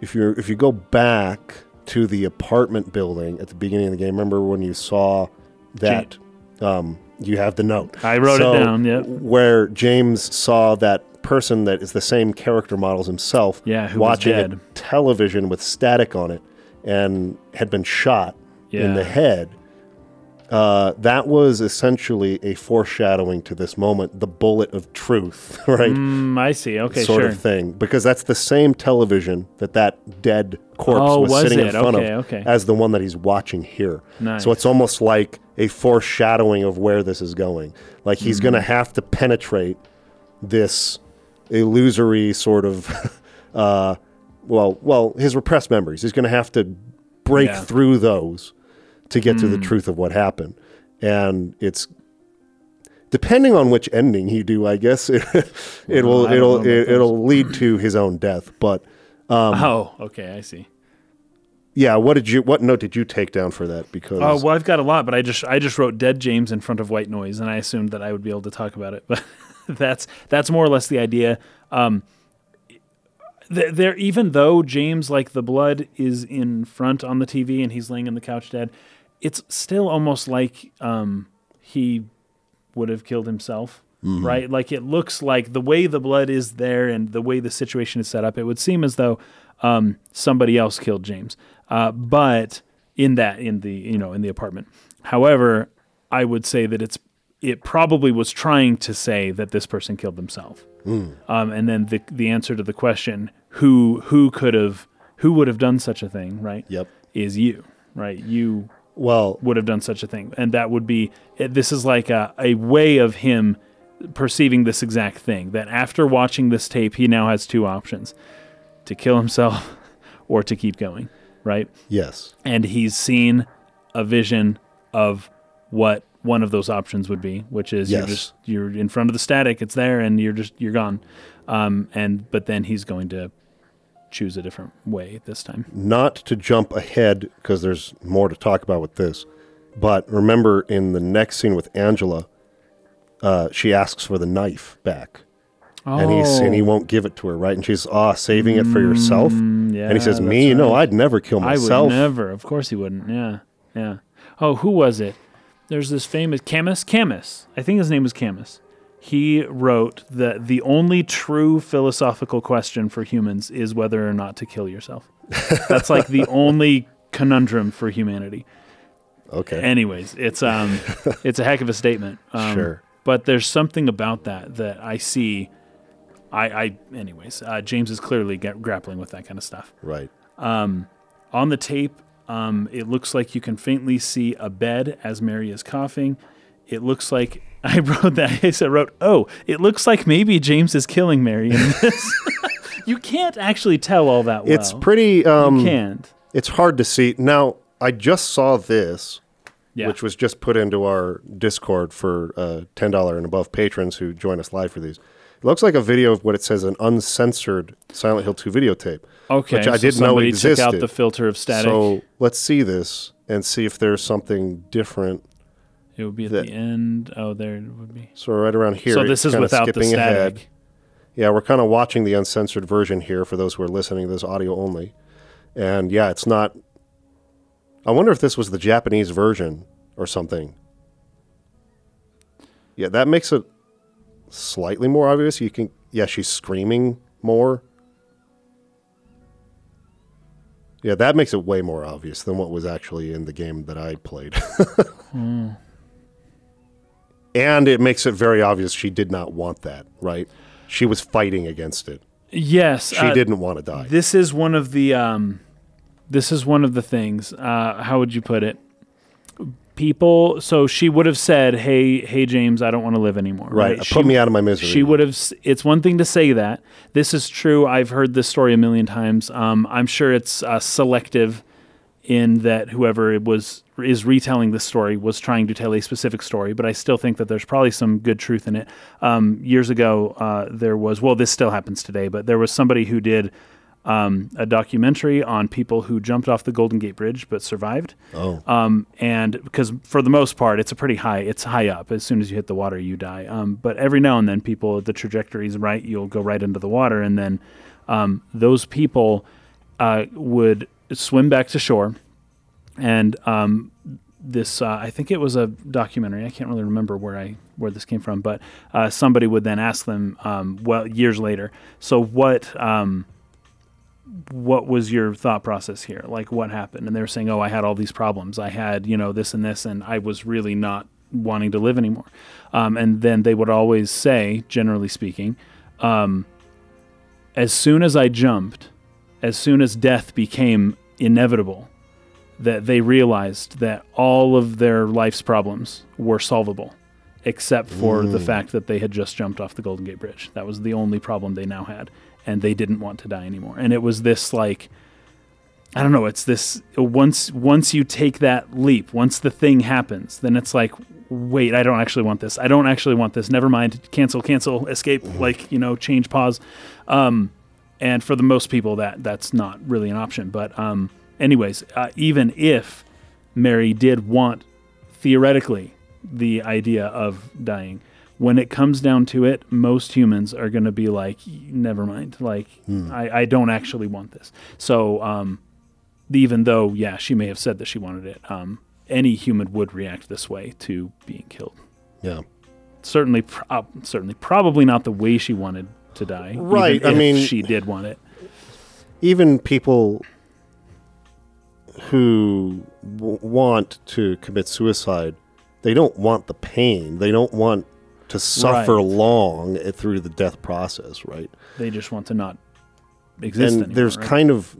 if you if you go back to the apartment building at the beginning of the game, remember when you saw that? Um, you have the note. I wrote So, it down. Yep. Where James saw that person that is the same character models himself, Yeah, who was watching a television with static on it, and had been shot in the head. Uh, that was essentially a foreshadowing to this moment, the bullet of truth, right? Mm, I see. Okay, sort sure. of thing, because that's the same television that that dead corpse Oh, was, was sitting in front Okay, of, okay. as the one that he's watching here. Nice. So it's almost like a foreshadowing of where this is going. Like he's going to have to penetrate this illusory sort of, uh, well, well, his repressed memories. He's going to have to break Yeah. through those to get to the Mm. truth of what happened, and it's. Depending on which ending you do, I guess it, it will I it'll it, it'll lead to his own death. But oh, okay. I see. yeah, what did you what note did you take down for that? Because Oh well, I've got a lot, but I just I just wrote "dead James" in front of white noise, and I assumed that I would be able to talk about it. But that's that's more or less the idea. Um, there, even though James, like the blood, is in front on the TV and he's laying on the couch dead, it's still almost like um, he would have killed himself. Right, like it looks like the way the blood is there and the way the situation is set up, it would seem as though um, somebody else killed James. Uh, but in that, in the you know, in the apartment. However, I would say that it's it probably was trying to say that this person killed themselves. Um, and then the the answer to the question who who could have who would have done such a thing, right? Yep. Is you, right? You well, would have done such a thing, and that would be this is like a, a way of him perceiving this exact thing that after watching this tape he now has two options to kill himself or to keep going right? Yes, and he's seen a vision of what one of those options would be which is you're just you're in front of the static it's there and you're just you're gone. Um, and but then he's going to choose a different way this time not to jump ahead because there's more to talk about with this. But remember, in the next scene with Angela, uh, she asks for the knife back, and he's and he won't give it to her, right? And she's ah saving it for yourself. yeah, and he says, "Me, no. I'd never kill I myself." would never. Of course he wouldn't. Yeah. Yeah. Oh, who was it? There's this famous Camus. Camus. I think his name was Camus. He wrote that the only true philosophical question for humans is whether or not to kill yourself. That's like the only conundrum for humanity. Okay, Anyways, it's um, it's a heck of a statement. Um, Sure. But there's something about that that I see. I, I anyways, uh, James is clearly get, grappling with that kind of stuff right. Um, on the tape, um, it looks like you can faintly see a bed as Mary is coughing. It looks like I wrote that. I said, "wrote Oh, it looks like maybe James is killing Mary in this." you can't actually tell all that well. It's pretty. Um, You can't. It's hard to see. Now, I just saw this, Yeah. which was just put into our Discord for uh, ten dollar and above patrons who join us live for these. It looks like a video of what it says an uncensored Silent Hill 2 videotape. okay. which I so didn't know somebody took out the filter of static. So let's see this and see if there's something different. It would be at that- the end. Oh, there it would be. So right around here. so this is without the skipping static. ahead. Yeah, we're kind of watching the uncensored version here for those who are listening to this audio only. And yeah, it's not. I wonder if this was the Japanese version or something. Yeah, that makes it slightly more obvious. You can, yeah, she's screaming more. Yeah, that makes it way more obvious than what was actually in the game that I played. Hmm. And it makes it very obvious she did not want that, right? She was fighting against it. Yes, She uh, didn't want to die. This is one of the um, this is one of the things. Uh, how would you put it? People. So she would have said, "Hey, hey, James, I don't want to live anymore." right. She, Put me out of my misery. She would have. It's one thing to say that. This is true. I've heard this story a million times. Um, I'm sure it's uh, selective in that whoever it was is retelling this story was trying to tell a specific story, but I still think that there's probably some good truth in it. Um, years ago, uh, there was well, this still happens today, but there was somebody who did um, a documentary on people who jumped off the Golden Gate Bridge but survived. Oh. Um, and because for the most part, it's a pretty high, it's high up. As soon as you hit the water, you die. Um, but every now and then, people, the trajectory is right, you'll go right into the water, and then um, those people uh, would swim back to shore. And um, this, uh, I think it was a documentary. I can't really remember where I where this came from, but uh, somebody would then ask them, um, well, years later, so what? Um, what was your thought process here? Like what happened? And they were saying, "Oh, I had all these problems. I had, you know, this and this, and I was really not wanting to live anymore." Um, and then they would always say, generally speaking, um, as soon as I jumped, as soon as death became inevitable, that they realized that all of their life's problems were solvable, except for the fact that they had just jumped off the Golden Gate Bridge. That was the only problem they now had, and they didn't want to die anymore. And it was this like, I don't know, it's this once once you take that leap, once the thing happens, then it's like, wait, I don't actually want this. I don't actually want this. Never mind. Cancel, cancel, escape. Like you know, change, pause. Um, and for the most people, that that's not really an option. But um, anyways, uh, even if Mary did want theoretically the idea of dying, when it comes down to it, most humans are going to be like, never mind. Like I, I don't actually want this. So um, even though, yeah, she may have said that she wanted it, um, any human would react this way to being killed. yeah. Certainly, pro- certainly, probably not the way she wanted to die. Right, I mean- she did want it. even people who w- want to commit suicide, they don't want the pain. They don't want to suffer Right. long through the death process, right? They just want to not exist and anymore. there's right? kind of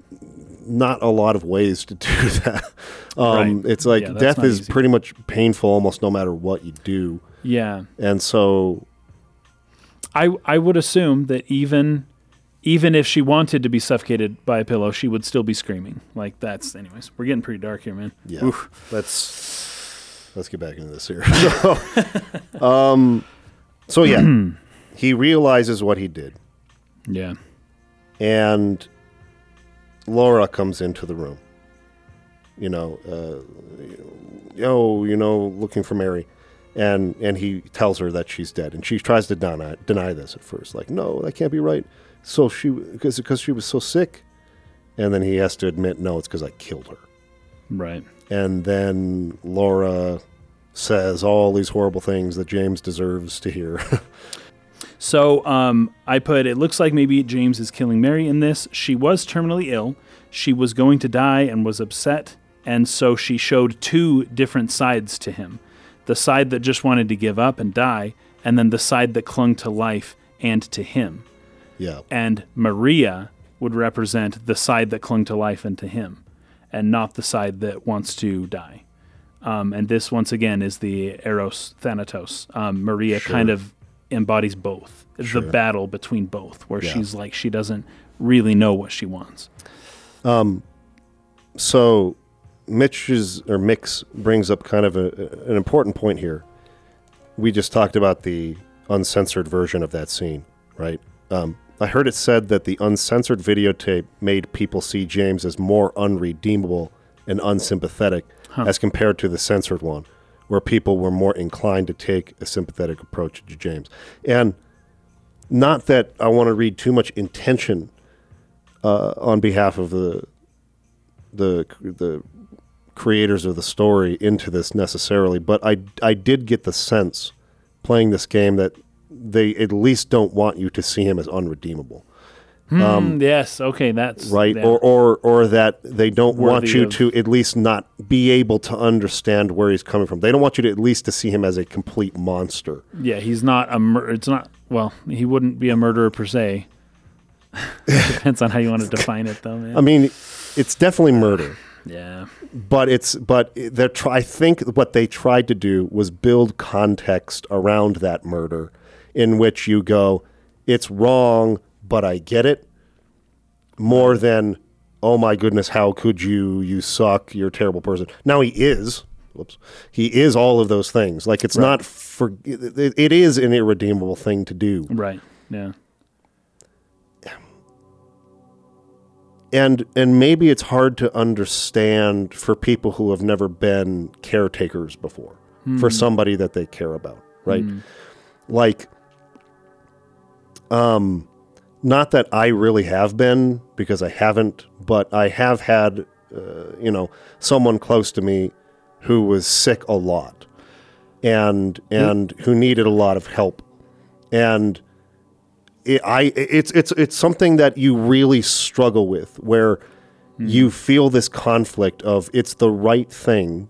not a lot of ways to do that. Um, Right. It's like Yeah, death is easy. pretty much painful almost no matter what you do. yeah. And so, I I would assume that even even if she wanted to be suffocated by a pillow, she would still be screaming. Like that's anyways. We're getting pretty dark here, man. yeah, Oof. let's let's get back into this here. so, um, so yeah, he realizes what he did. Yeah. and Laura comes into the room. You know, uh, yo, you know, looking for Mary, and and he tells her that she's dead, and she tries to deny deny this at first, like, no, that can't be right. So she because because she was so sick, and then he has to admit, no, it's because I killed her. Right. And then Laura says all these horrible things that James deserves to hear. So um, I put it looks like maybe James is killing Mary in this. She was terminally ill. She was going to die and was upset. And so she showed two different sides to him the side that just wanted to give up and die, and then the side that clung to life and to him. yeah, And Maria would represent the side that clung to life and to him, and not the side that wants to die. Um, and this, once again, is the Eros Thanatos. Um, Maria Sure. kind of embodies both Sure. the battle between both, where Yeah. she's like, she doesn't really know what she wants. Um, So Mitch's or Mix brings up kind of a, an important point here. We just talked about the uncensored version of that scene, right? Um, I heard it said that the uncensored videotape made people see James as more unredeemable and unsympathetic as compared to the censored one, where people were more inclined to take a sympathetic approach to James. And not that I want to read too much intention uh, on behalf of the the the creators of the story into this necessarily, but I I did get the sense playing this game that they at least don't want you to see him as unredeemable, Hmm, yes, okay, that's right? yeah. Or or or that they don't want you of- to at least not be able to understand where he's coming from. They don't want you to at least to see him as a complete monster. yeah, he's not a. Mur- it's not. Well, he wouldn't be a murderer per se. Depends on how you want to define it, though, man. I mean, it's definitely murder. Yeah. but it's but they're try, I think what they tried to do was build context around that murder, in which you go, it's wrong, but I get it. More than, oh my goodness, how could you? You suck. You're a terrible person. Now he is. Whoops. He is all of those things. Like it's not for. It, it is an irredeemable thing to do. Right. Yeah. And and maybe it's hard to understand for people who have never been caretakers before for somebody that they care about right? Like um not that i really have been because i haven't but i have had uh, you know someone close to me who was sick a lot and and who needed a lot of help. And it, I it's it's it's something that you really struggle with where hmm. you feel this conflict of it's the right thing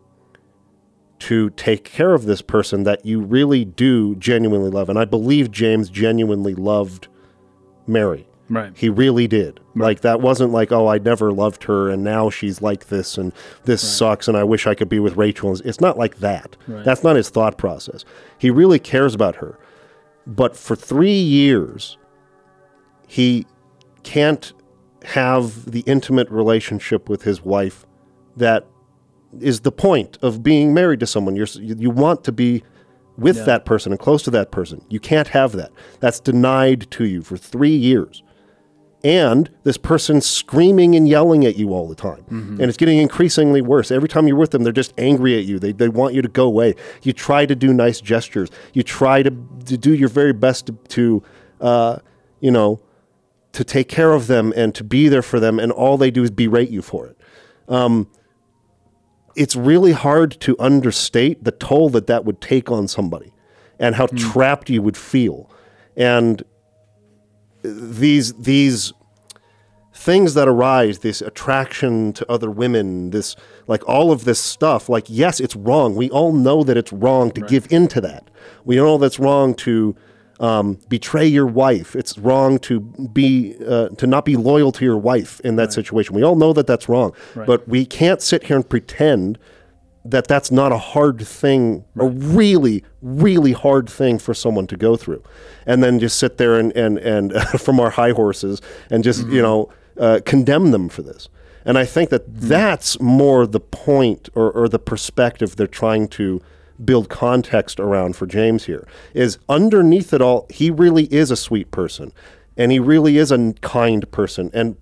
to take care of this person that you really do genuinely love. And I believe James genuinely loved Mary. Right. he really did. Like that wasn't like oh I never loved her and now she's like this and this sucks and I wish I could be with Rachel. It's not like that. Right. that's not his thought process. He really cares about her. But for three years, he can't have the intimate relationship with his wife that is the point of being married to someone. You're, you want to be with Yeah. that person and close to that person. You can't have that. That's denied to you for three years. And this person's screaming and yelling at you all the time. And it's getting increasingly worse. Every time you're with them, they're just angry at you. They, they want you to go away. You try to do nice gestures. You try to, to do your very best to, to uh, you know, to take care of them and to be there for them. And all they do is berate you for it. Um, it's really hard to understate the toll that that would take on somebody and how trapped you would feel. And these these things that arise this attraction to other women this like all of this stuff like yes it's wrong we all know that it's wrong to give into that we know that's wrong to um, betray your wife. It's wrong to be uh, to not be loyal to your wife in that situation. We all know that that's wrong but we can't sit here and pretend that that's not a hard thing, a really, really hard thing for someone to go through, and then just sit there and and and from our high horses and just you know uh, condemn them for this. And I think that that's more the point or, or the perspective they're trying to build context around for James here is underneath it all, he really is a sweet person. And he really is a kind person and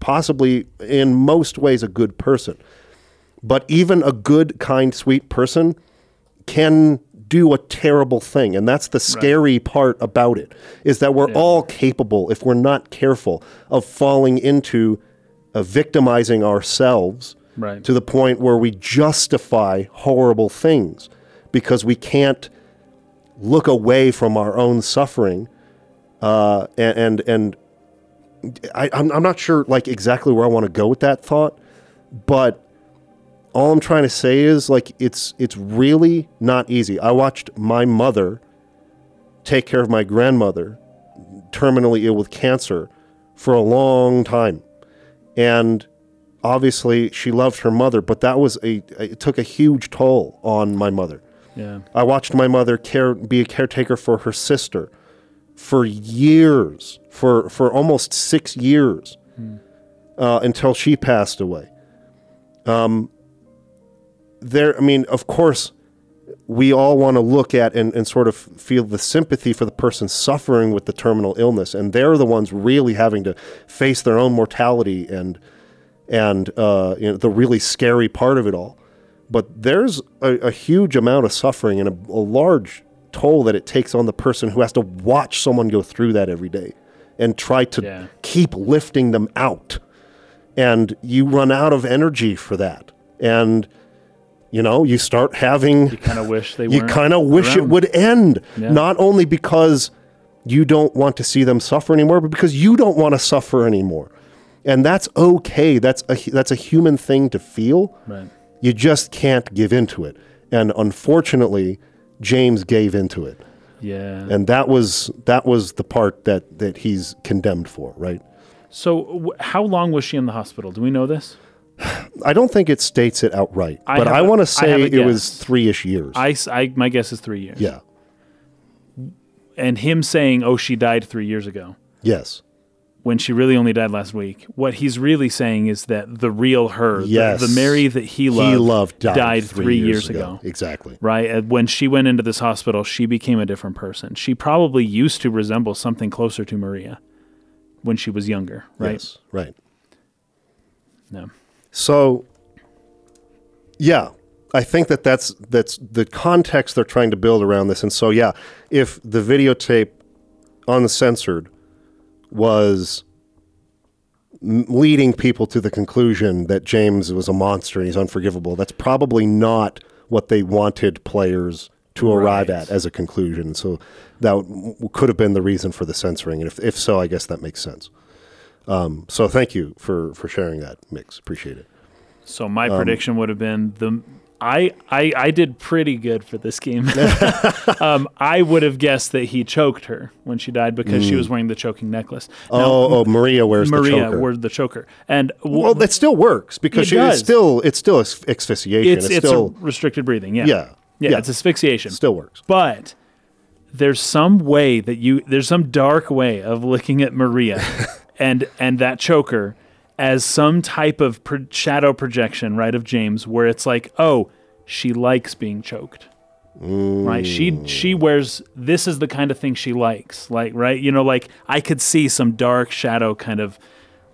possibly in most ways a good person. But even a good, kind, sweet person can do a terrible thing. And that's the scary part about it is that we're all capable, if we're not careful, of falling into uh, victimizing ourselves Right. to the point where we justify horrible things because we can't look away from our own suffering. Uh, and, and, and I, I'm, I'm not sure like exactly where I want to go with that thought, but all I'm trying to say is like it's it's really not easy. I watched my mother take care of my grandmother, terminally ill with cancer, for a long time, and obviously she loved her mother, but that was a it took a huge toll on my mother. Yeah. I watched my mother care be a caretaker for her sister for years, for for almost six years, uh, until she passed away. Um, there, I mean, of course, we all want to look at and, and sort of feel the sympathy for the person suffering with the terminal illness, and they're the ones really having to face their own mortality and and uh, you know, the really scary part of it all. But there's a, a huge amount of suffering and a, a large toll that it takes on the person who has to watch someone go through that every day and try to Yeah. keep lifting them out. And you run out of energy for that. And, you know, you start having You kind of wish they you kind of wish it would end Yeah. not only because you don't want to see them suffer anymore but because you don't want to suffer anymore and that's okay that's a that's a human thing to feel Right. you just can't give into it and unfortunately james gave into it Yeah. and that was that was the part that that he's condemned for, right? so, w- how long was she in the hospital? Do we know this? I don't think it states it outright, I but I want to say it was three ish years. I, I- my guess is three years. yeah. And him saying, "Oh, she died three years ago," Yes. When she really only died last week. What he's really saying is that the real her, the- Yes. the, Mary that he loved, he loved died, died three, three years, years ago. ago. Exactly. right? And when she went into this hospital, she became a different person. She probably used to resemble something closer to Maria when she was younger, right? Yes. Right. No. So, yeah, I think that that's that's the context they're trying to build around this. And so, yeah, if the videotape uncensored was leading people to the conclusion that James was a monster and he's unforgivable, that's probably not what they wanted players to arrive Right. at as a conclusion. So that w- could have been the reason for the censoring. And if, if so, I guess that makes sense. Um, so thank you for, for sharing that, Mix. Appreciate it. So my Um, prediction would have been the I, I I did pretty good for this game. um, I would have guessed that he choked her when she died because she was wearing the choking necklace. Now, Mm. oh, oh, Maria wears the Maria choker. wore the choker, and w- well, that still works because It she, it's still it's still asphyxiation. it's It's, it's still a restricted breathing. Yeah, yeah, yeah, yeah. it's asphyxiation. still works. but there's some way that you there's some dark way of looking at Maria and and that choker as some type of pro- shadow projection, right, of James, where it's like, oh, she likes being choked. Right, she she wears this is the kind of thing she likes, like right, you know, like I could see some dark shadow kind of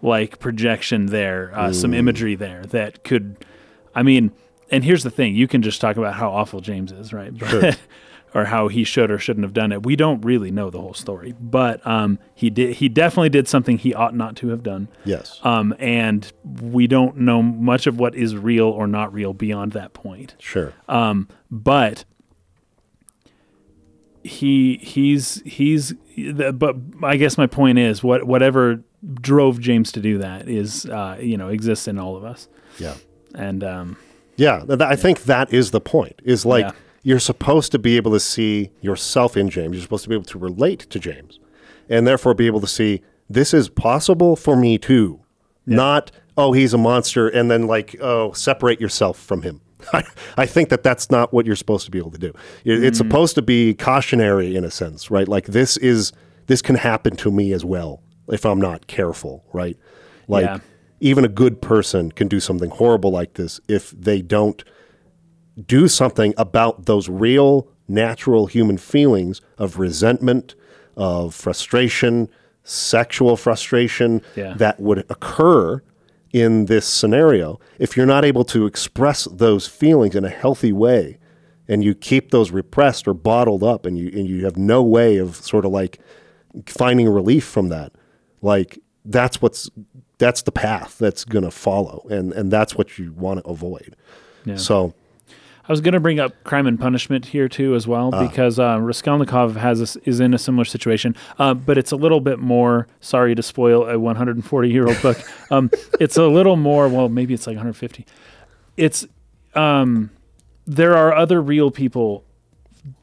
like projection there, uh, some imagery there that could, I mean, and here's the thing: you can just talk about how awful James is, right? But, or how he should or shouldn't have done it. We don't really know the whole story, but um, he did. He definitely did something he ought not to have done. Yes, Um, and we don't know much of what is real or not real beyond that point. sure. Um, but he he's he's the- but I guess my point is what whatever drove James to do that is uh, you know exists in all of us. yeah, And um, yeah. th- I think that is the point. Is like Yeah. You're supposed to be able to see yourself in James. You're supposed to be able to relate to James, and therefore be able to see this is possible for me too. Not oh he's a monster, and then like oh separate yourself from him. I, think that that's not what you're supposed to be able to do. It- It's mm-hmm. supposed to be cautionary in a sense, right? Like this is this can happen to me as well if I'm not careful, right? Like Yeah. even a good person can do something horrible like this if they don't do something about those real natural human feelings of resentment, of frustration, sexual frustration Yeah. that would occur in this scenario. If you're not able to express those feelings in a healthy way and you keep those repressed or bottled up and you and you have no way of sort of like finding relief from that, like that's what's that's the path that's going to follow and and that's what you want to avoid. Yeah. So I was going to bring up Crime and Punishment here too, as well, because uh, Raskolnikov has a is in a similar situation, uh, but it's a little bit more. Sorry to spoil a 140 year old book. Um, it's a little more. Well, maybe it's like 150. It's um, there are other real people.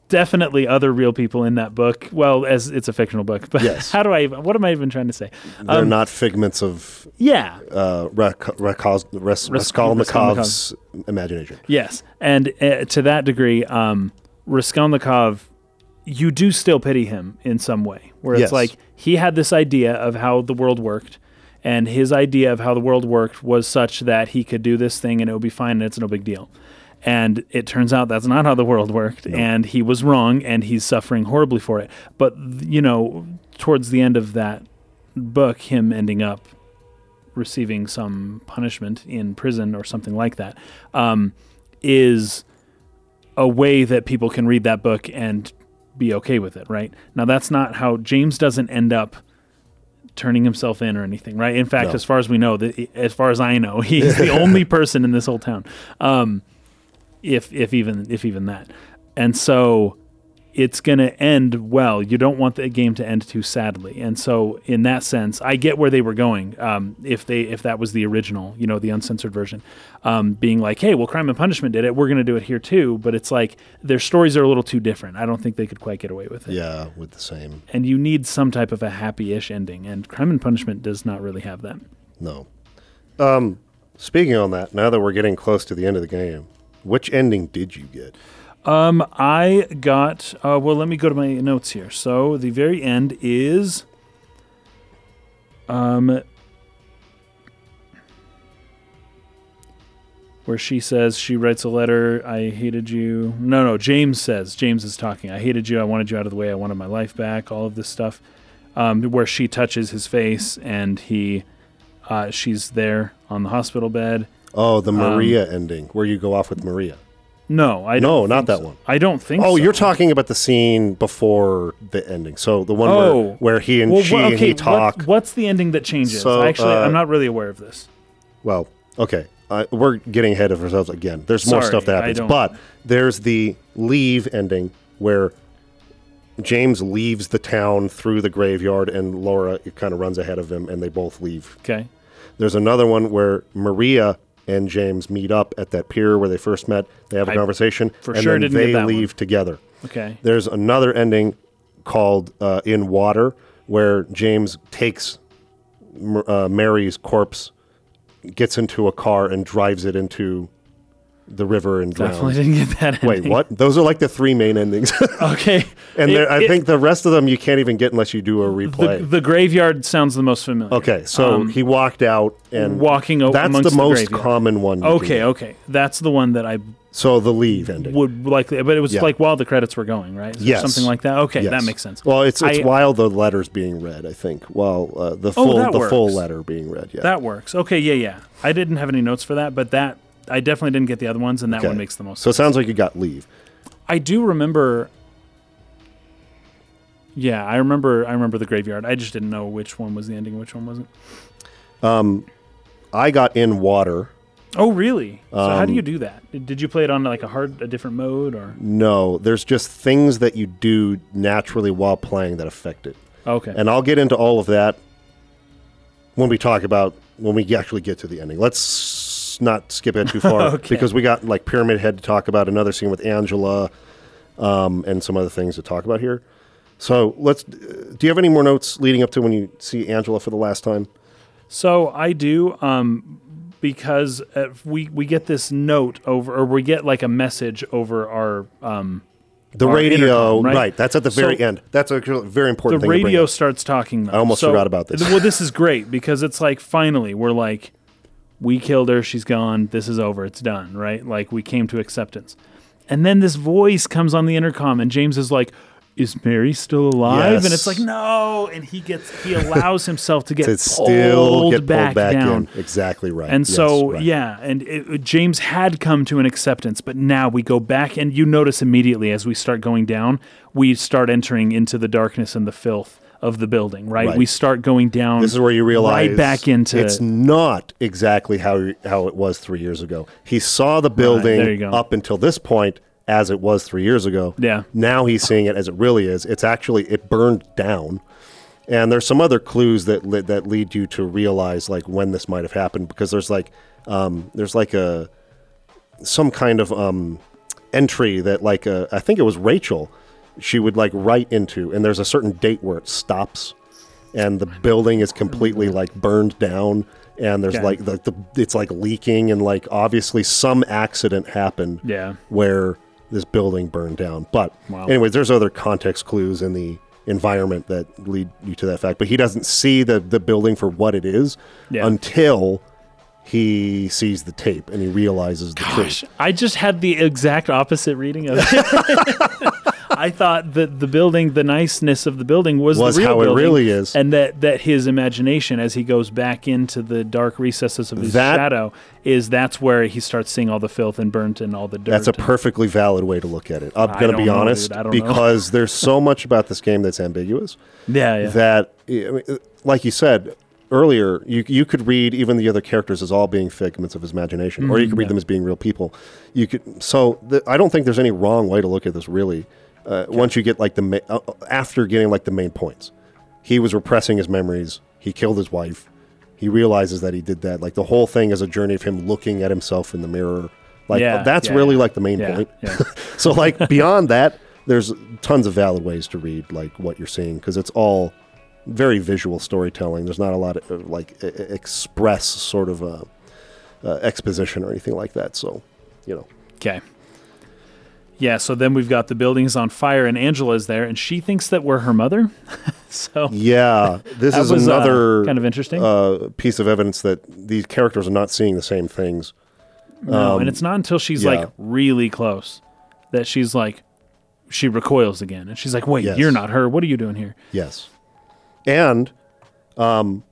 Definitely other real people in that book. Well, as it's a fictional book, but Yes. how do I? even- What am I even trying to say? they're Um, not figments of Yeah, uh, Rak- Rakos- Ras- Raskolnikov's imagination. Yes, and uh, to that degree, um, Raskolnikov, you do still pity him in some way, where it's Yes. like he had this idea of how the world worked, and his idea of how the world worked was such that he could do this thing and it would be fine and it's no big deal. And it turns out that's not how the world worked, and he was wrong, and he's suffering horribly for it. But you know, towards the end of that book, him ending up receiving some punishment in prison or something like that um, is a way that people can read that book and be okay with it, right? Now, that's not how James doesn't end up turning himself in or anything, right? In fact, No. as far as we know, the, as far as I know, he's the only person in this whole town, um, if if even if even that. And so it's going to end well. You don't want the game to end too sadly, and so in that sense, I get where they were going. Um, if they if that was the original, you know, the uncensored version, um, being like, hey, well, Crime and Punishment did it, we're going to do it here too. But it's like their stories are a little too different. I don't think they could quite get away with it. Yeah, with the same. And you need some type of a happy-ish ending, and Crime and Punishment does not really have that. No. Um, speaking on that, now that we're getting close to the end of the game, which ending did you get? Um, I got. Uh, well, let me go to my notes here. So the very end is. Um. Where she says she writes a letter. I hated you. No, no. James says. James is talking. I hated you. I wanted you out of the way. I wanted my life back. All of this stuff. Um, where she touches his face and he, uh, she's there on the hospital bed. Oh, Um, the Maria ending, where you go off with Maria. No, I No, not that so. one. I don't think. So. Oh, so. you're talking about the scene before the ending. So the one Oh. where, where he and Well, she wha- and he talk. What, what's the ending that changes? So, Actually, uh, I'm not really aware of this. Well, okay. Uh, we're getting ahead of ourselves again. There's more stuff that happens. But there's the leave ending where James leaves the town through the graveyard and Laura kind of runs ahead of him and they both leave. Okay. There's another one where Maria and James meet up at that pier where they first met. They have a I conversation for and sure then didn't get they that one. leave together. Okay. There's another ending called uh, In Water where James takes uh, Mary's corpse, gets into a car, and drives it into the river and Definitely didn't get that. Wait, what? Those are like the three main endings. Okay. and It- I it- think the rest of them you can't even get unless you do a replay. the graveyard sounds the most familiar. okay, so Um, he walked out and walking over. That's the the most graveyard. common one. Okay. get. Okay. That's the one that I So the leave ending. would likely, but it was Yeah. like while the credits were going, right? Yes. Something like that. Okay, that makes sense. Well, it's it's I- while the letter's being read, I think. While uh, the Oh, full that the full letter being read. Yeah. That works. Okay. Yeah. Yeah. I didn't have any notes for that, but that I definitely didn't get the other ones, and that Okay. one makes the most. so it sense. sounds like you got leave. I do remember. Yeah, I remember. I remember the graveyard. I just didn't know which one was the ending, and which one wasn't. Um I got in water. Oh, really? So how do Um, you do that? Did you play it on like a hard, a different mode, or No, there's just things that you do naturally while playing that affect it. okay? And I'll get into all of that when we talk about when we actually get to the ending. Let's not skip it too far Okay. because we got like Pyramid Head to talk about another scene with Angela um, and some other things to talk about here. So let's. Do you have any more notes leading up to when you see Angela for the last time? So I do, um, because uh, we we get this note over, or we get like a message over our um, The Our radio, right. right? That's at the very So- end. That's a very important the thing. to bring radio starts talking. Though. I almost So- forgot about this. Well, this is great because it's like finally we're like, we killed her. She's gone. This is over. It's done. Right? Like we came to acceptance. And then this voice comes on the intercom, and James is like, "Is Mary still alive?" And it's like, "No!" And he gets he allows himself to get to pulled still get pulled back, back, down. in. Exactly right. And Yes, so, right. yeah, and it, James had come to an acceptance, but now we go back, and you notice immediately as we start going down, we start entering into the darkness and the filth of the building, right? Right. We start going down. This is where you realize right back into it's not exactly how how it was three years ago. He saw the building go. up until this point as it was three years ago. Yeah. Now he's seeing it as it really is. It's actually it burned down, and there's some other clues that li- that lead you to realize like when this might have happened because there's like um, there's like a some kind of um, entry that like uh, I think it was Rachel she would like write into and there's a certain date where it stops and the building is completely like burned down and there's Okay. like the, the it's like leaking and like obviously some accident happened Yeah. where this building burned down but Wow. anyways there's other context clues in the environment that lead you to that fact but he doesn't see the the building for what it is Yeah. until he sees the tape and he realizes the truth Gosh, I just had the exact opposite reading of it. I thought that the building, the niceness of the building was, Was the real how it really is. and that that his imagination, as he goes back into the dark recesses of his That- shadow, is that's where he starts seeing all the filth and burnt and all the dirt. That's a perfectly valid way to look at it. I'm I to be know, honest dude. I don't know. because there's so much about this game that's ambiguous yeah, yeah. that, I mean, like you said earlier, you, you could read even the other characters as all being figments of his imagination, or you could read Mm-hmm, yeah. them as being real people. You could so the, I don't think there's any wrong way to look at this really. Uh, once you get like the ma- uh, after getting like the main points, he was repressing his memories. He killed his wife. He realizes that he did that. Like the whole thing is a journey of him looking at himself in the mirror. Like Yeah, that's yeah, really yeah. like the main point. so like beyond that, there's tons of valid ways to read like what you're seeing because it's all very visual storytelling. There's not a lot of uh, like express sort of uh, uh, exposition or anything like that. So, you know, Okay. Yeah, so then we've got the buildings on fire, and Angela's there, and she thinks that we're her mother. so yeah, this is was, uh, another kind of interesting. uh, piece of evidence that these characters are not seeing the same things. no, um, and it's not until she's yeah. like really close that she's like, she recoils again, and she's like, "Wait, Yes. you're not her. What are you doing here?" Yes, and um,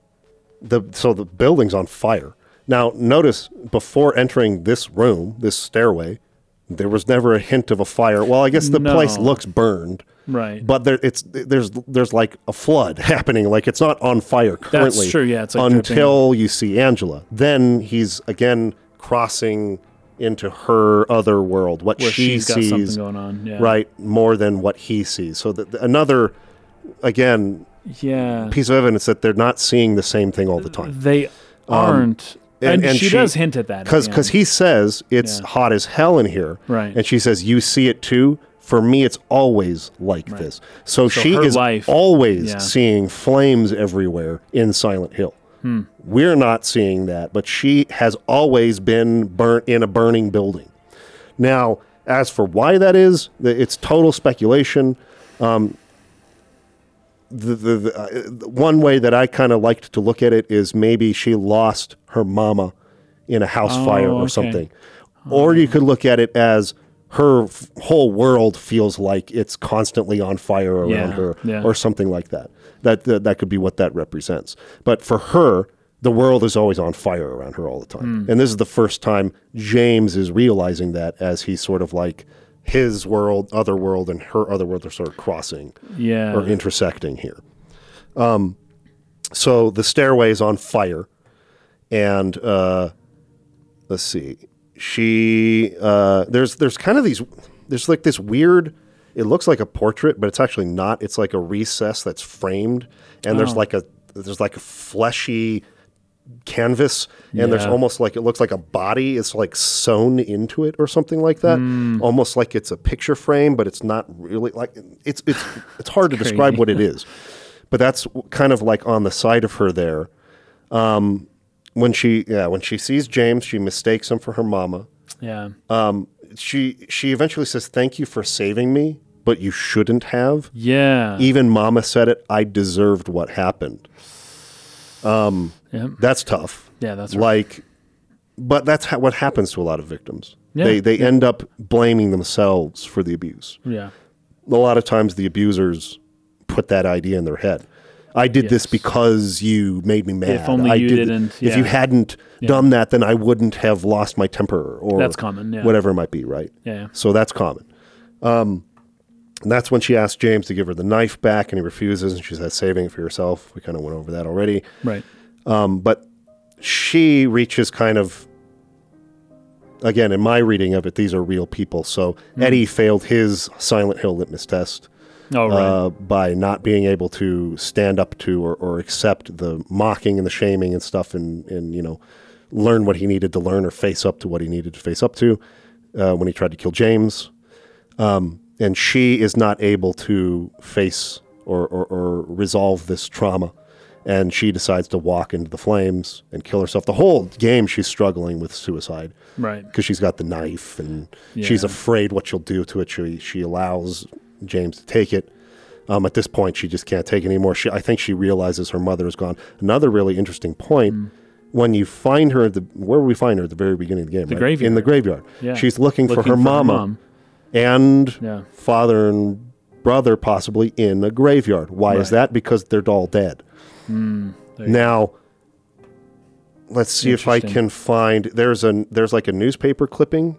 the so the building's on fire. Now, notice before entering this room, this stairway, there was never a hint of a fire. Well, I guess the place looks burned, Right. but there it's there's there's like a flood happening. Like it's not on fire currently. true, yeah, it's, like, until you see Angela. Then he's again crossing into her other world, what Where she she's got sees something going on. Yeah. right more than what he sees so that another again Yeah. piece of evidence that they're not seeing the same thing all the time They aren't. Um, and- and she, she- does hint at that. because because he says it's Yeah. hot as hell in here Right. and she says you see it too for me it's always like this so, So she is life- always yeah. seeing flames everywhere in silent hill Hmm. we're not seeing that but she has always been burnt in a burning building now as for why that is it's total speculation the, the, the, uh, one way that I kind of liked to look at it is maybe she lost her mama in a house Oh, fire or okay. something. Or you could look at it as her f- whole world feels like it's constantly on fire around Yeah, her yeah. or something like that. That, that that could be what that represents. But for her, the world is always on fire around her all the time. Hmm. And this is the first time James is realizing that as he's sort of like his world, other world, and her other world are sort of crossing yeah. or intersecting here. Um, so the stairway is on fire, and uh, let's see, she uh, there's there's kind of these there's like this weird. It looks like a portrait, but it's actually not. It's like a recess that's framed, and there's Oh. like a there's like a fleshy canvas and there's almost like it looks like a body is like sewn into it or something like that Hmm. almost like it's a picture frame but it's not really like it's it's it's hard to describe what it is but that's kind of like on the side of her there um when she yeah when she sees James she mistakes him for her mama yeah. Um, she she eventually says thank you for saving me but you shouldn't have yeah. even mama said it i deserved what happened yeah. that's tough Yeah, that's right. like but that's ha- what happens to a lot of victims Yeah, they they end up blaming themselves for the abuse Yeah. a lot of times the abusers put that idea in their head i did this because you made me mad only I you did- didn't- if you hadn't done that then i wouldn't have lost my temper or That's common, yeah. whatever it might be right Yeah. yeah. so that's common um, and that's when she asks james to give her the knife back and he refuses and she says saving it for yourself we kind of went over that already Right. um, but she reaches kind of again in my reading of it these are real people so Hmm. eddie failed his silent hill litmus test Oh, right. uh, by not being able to stand up to or, or accept the mocking and the shaming and stuff and, and you know learn what he needed to learn or face up to what he needed to face up to uh, when he tried to kill james um, and she is not able to face or, or, or resolve this trauma and she decides to walk into the flames and kill herself the whole game she's struggling with suicide right. because she's got the knife and she's afraid what she'll do to it. She she allows James to take it. Um, at this point, she just can't take it anymore. She, I think she realizes her mother is gone. Another really interesting point: Hmm. when you find her at the where we find her at the very beginning of the game, the graveyard. in the graveyard. Yeah. She's looking, for Looking her mama mom. and Yeah. father and brother, possibly in a graveyard. Why is that? Because they're all dead. You Now, let's see if I can find. There's a there's like a newspaper clipping.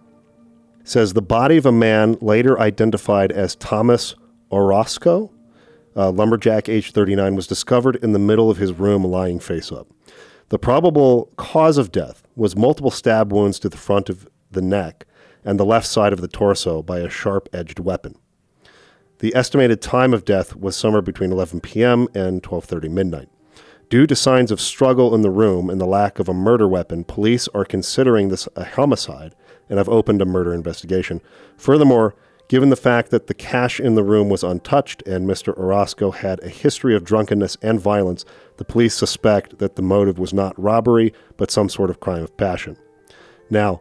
Says the body of a man later identified as Thomas Orozco, lumberjack, age 39, was discovered in the middle of his room, lying face up. The probable cause of death was multiple stab wounds to the front of the neck and the left side of the torso by a sharp edged weapon. The estimated time of death was somewhere between 11 p.m. and 12:30 midnight. Due to signs of struggle in the room and the lack of a murder weapon, police are considering this a homicide and have opened a murder investigation. Furthermore, given the fact that the cash in the room was untouched and Mr. Orozco had a history of drunkenness and violence, the police suspect that the motive was not robbery, but some sort of crime of passion. Now,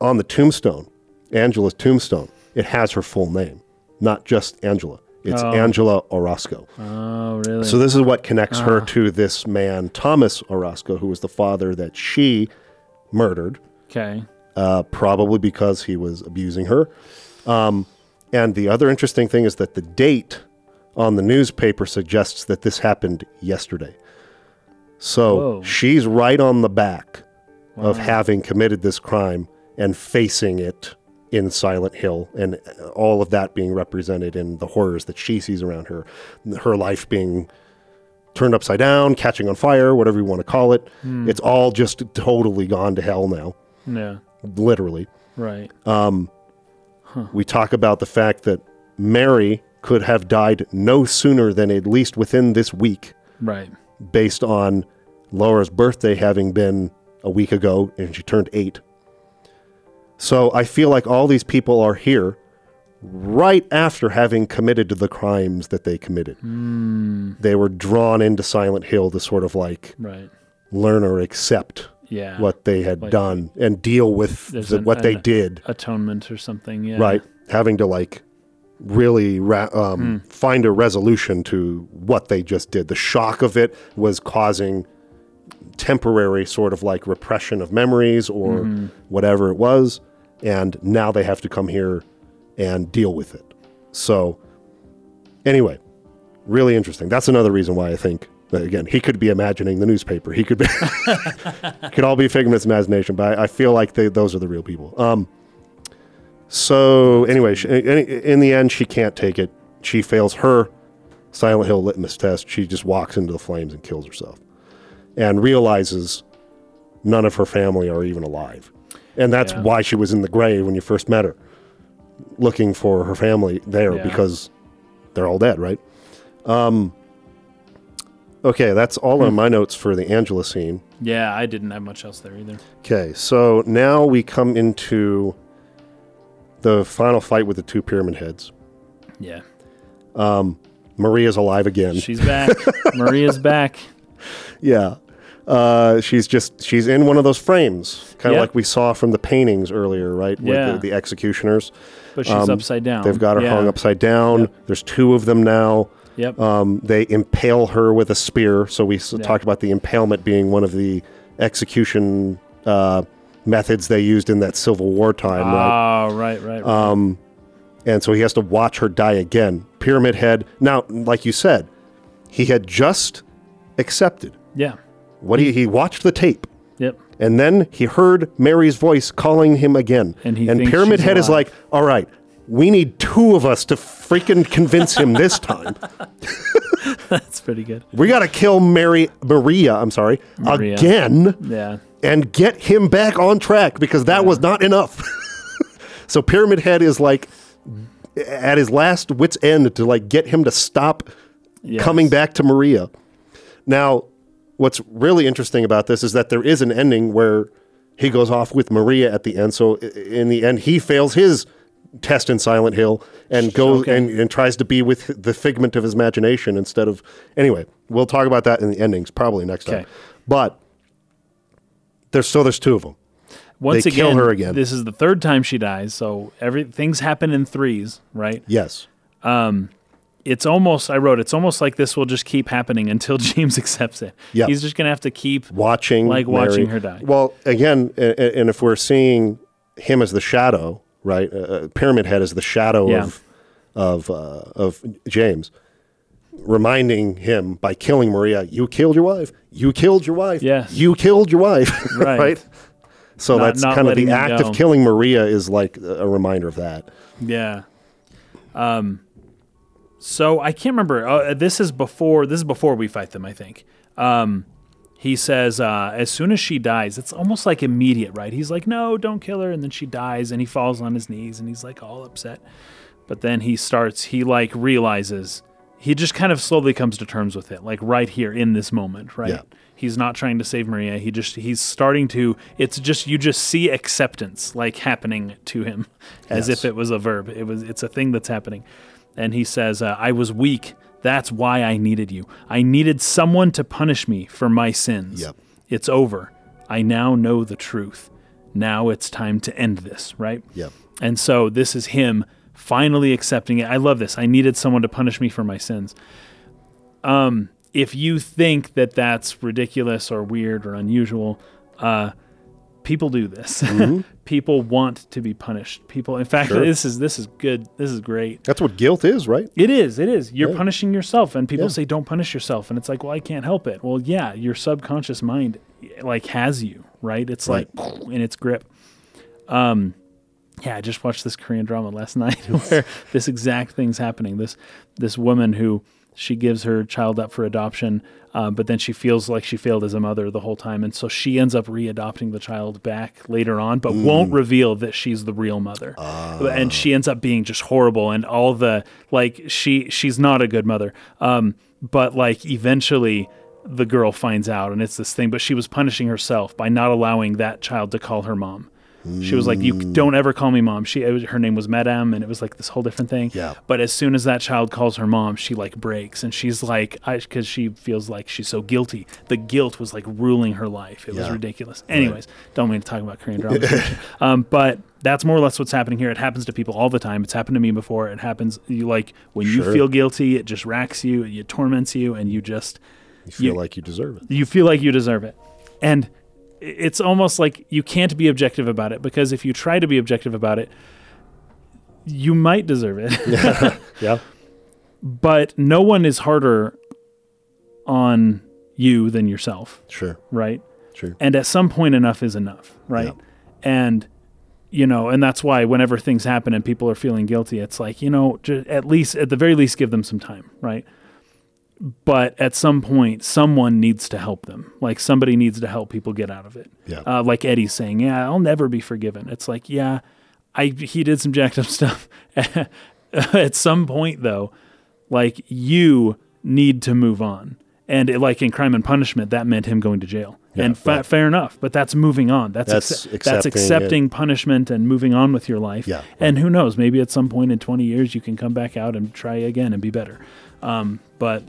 on the tombstone, Angela's tombstone, it has her full name, not just Angela. It's Oh. Angela Orozco. Oh, really? So this is what connects her ah. to this man, Thomas Orozco, who was the father that she murdered, okay. Uh, probably because he was abusing her. Um, and the other interesting thing is that the date on the newspaper suggests that this happened yesterday. So Whoa. she's right on the back of having committed this crime and facing it in Silent Hill, and all of that being represented in the horrors that she sees around her, her life being turned upside down, catching on fire, whatever you want to call it. It's all just totally gone to hell now, Yeah. Literally. Right. Um, we talk about the fact that Mary could have died no sooner than at least within this week, right. based on Laura's birthday having been a week ago and she turned eight. So I feel like all these people are here right after having committed the crimes that they committed. Hmm. They were drawn into Silent Hill to sort of like Right. learn or accept Yeah. what they had Like- done and deal with the, an- what they did. Atonement or something. Yeah. right? Having to like really ra- um, find a resolution to what they just did. The shock of it was causing temporary sort of like repression of memories or whatever it was, and now they have to come here and deal with it. So, anyway, really interesting. That's another reason why I think. That, Again, he could be imagining the newspaper. He could be, could all be a figment of imagination. But I, I feel like they, those are the real people. Um, so anyway, she, in, in the end, she can't take it. She fails her Silent Hill litmus test. She just walks into the flames and kills herself, and realizes none of her family are even alive, and that's Yeah. why she was in the grave when you first met her, looking for her family there Yeah. because they're all dead, right? Um. Okay, that's all Hmm. on my notes for the Angela scene. Yeah, I didn't have much else there either. Okay, so now we come into the final fight with the two pyramid heads. Yeah. Maria's alive again. She's back. Maria's back. yeah. Uh, she's just she's in one of those frames, kind of Yeah. like we saw from the paintings earlier, right? With Yeah. the, the executioners. But she's Um, upside down. They've got her yeah. hung upside down. Yep. There's two of them now. Yep. Um, they impale her with a spear. So we Yeah. talked about the impalement being one of the execution uh, methods they used in that Civil War time, right? Oh, right, right, right. Um, and so he has to watch her die again. Pyramid Head. Now, like you said, he had just accepted. yeah. What he he watched the tape, Yep. and then he heard Mary's voice calling him again. And he thinks Pyramid Head is like, "All right, we need two of us to freaking convince him this time. That's pretty good. We got to kill Mary Maria. I'm sorry, Maria. again." Yeah. and get him back on track because that was not enough. so Pyramid Head is like at his last wit's end to like get him to stop Yes. coming back to Maria. Now, what's really interesting about this is that there is an ending where he goes off with Maria at the end. So in the end, he fails his test in Silent Hill and goes Okay. and, and tries to be with the figment of his imagination instead of. Anyway, we'll talk about that in the endings probably next time. But there's so there's two of them. Once They again, kill her again. this is the third time she dies, so every things happen in threes, right? Yes. Um, it's almost I wrote it's almost like this will just keep happening until James accepts it. Yeah. He's just gonna have to keep Watching Like Mary- watching her die. Well, again, and if we're seeing him as the shadow, right? Uh, Pyramid Head is the shadow Yeah. of of uh, of James, reminding him by killing Maria, "You killed your wife. You killed your wife. Yes. You killed your wife." Right. So Not- that's not kind of the act go. of killing Maria is like a reminder of that. Yeah. Um. So I can't remember. Uh, this is before. This is before we fight them. I think. Um. He says, uh, as soon as she dies, it's almost like immediate, right? He's like, no, don't kill her. And then she dies and he falls on his knees and he's like all upset. But then he starts, he like realizes, he just kind of slowly comes to terms with it, like right here in this moment, right? Yeah. He's not trying to save Maria. He just, he's starting to, it's just, you just see acceptance like happening to him as Yes. if it was a verb. It was, it's a thing that's happening. And he says, uh, I was weak. That's why I needed you. I needed someone to punish me for my sins. Yep. It's over. I now know the truth. Now it's time to end this, right? Yep. And so this is him finally accepting it. I love this. I needed someone to punish me for my sins. Um, if you think that that's ridiculous or weird or unusual, uh, people do this. people want to be punished. People, in fact, Sure. this is this is good. This is great. That's what guilt is, right? It is. It is. You're Yeah. punishing yourself, and people Yeah. say, "Don't punish yourself," and it's like, "Well, I can't help it." Well, yeah, your subconscious mind like has you, right? It's Right. like in its grip. Um, yeah, I just watched this Korean drama last night where this exact thing's happening. This this woman who she gives her child up for adoption, uh, but then she feels like she failed as a mother the whole time, and so she ends up readopting the child back later on, but won't reveal that she's the real mother. And she ends up being just horrible, and all the like she she's not a good mother. Um, but like eventually the girl finds out, and it's this thing. But she was punishing herself by not allowing that child to call her mom. She was like, "You don't ever call me mom." She, it was, her name was Madame, and it was like this whole different thing. Yeah. But as soon as that child calls her mom, she like breaks, and she's like, because she feels like she's so guilty. The guilt was like ruling her life. It was ridiculous. Anyways, don't mean to talk about Korean drama, um, but that's more or less what's happening here. It happens to people all the time. It's happened to me before. It happens. You like when you feel guilty, it just racks you, it torments you, and you just You feel You- like you deserve it. you feel like you deserve it. And it's almost like you can't be objective about it because if you try to be objective about it, you might deserve it. Yeah. yeah. but no one is harder on you than yourself, Sure. right? Sure. And at some point, enough is enough, right? Yeah. And you know, and that's why whenever things happen and people are feeling guilty, it's like you know, at least at the very least, give them some time, right? But at some point, someone needs to help them. Like somebody needs to help people get out of it. Yeah. Uh, like Eddie's saying, "Yeah, I'll never be forgiven." It's like, yeah, I he did some jacked up stuff. at some point, though, like you need to move on. And it, like in Crime and Punishment, that meant him going to jail. Yeah, and fa- right. fair enough, but that's moving on. That's That's acce- that's accepting accepting punishment and moving on with your life. Yeah, And who knows? Maybe at some point in 20 years, you can come back out and try again and be better. Um, but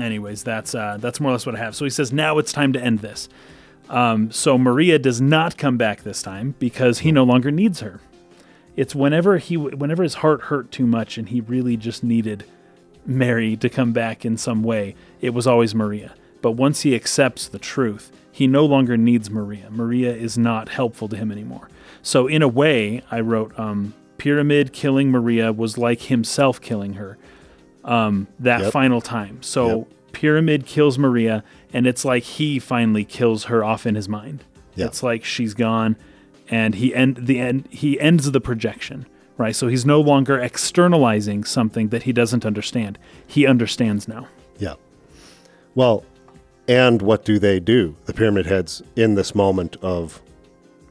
anyways, that's uh, that's more or less what I have. So he says now it's time to end this. Um, so Maria does not come back this time because he no longer needs her. It's whenever he whenever his heart hurt too much and he really just needed Mary to come back in some way, it was always Maria. But once he accepts the truth, he no longer needs Maria. Maria is not helpful to him anymore. So, in a way, I wrote, um, Pyramid killing Maria was like himself killing her um, that Yep. final time. So, Yep. Pyramid kills Maria, and it's like he finally kills her off in his mind. Yeah. It's like she's gone, and he end the end. He ends the projection, right? So he's no longer externalizing something that he doesn't understand. He understands now. Yeah. Well, and what do they do, the pyramid heads, in this moment of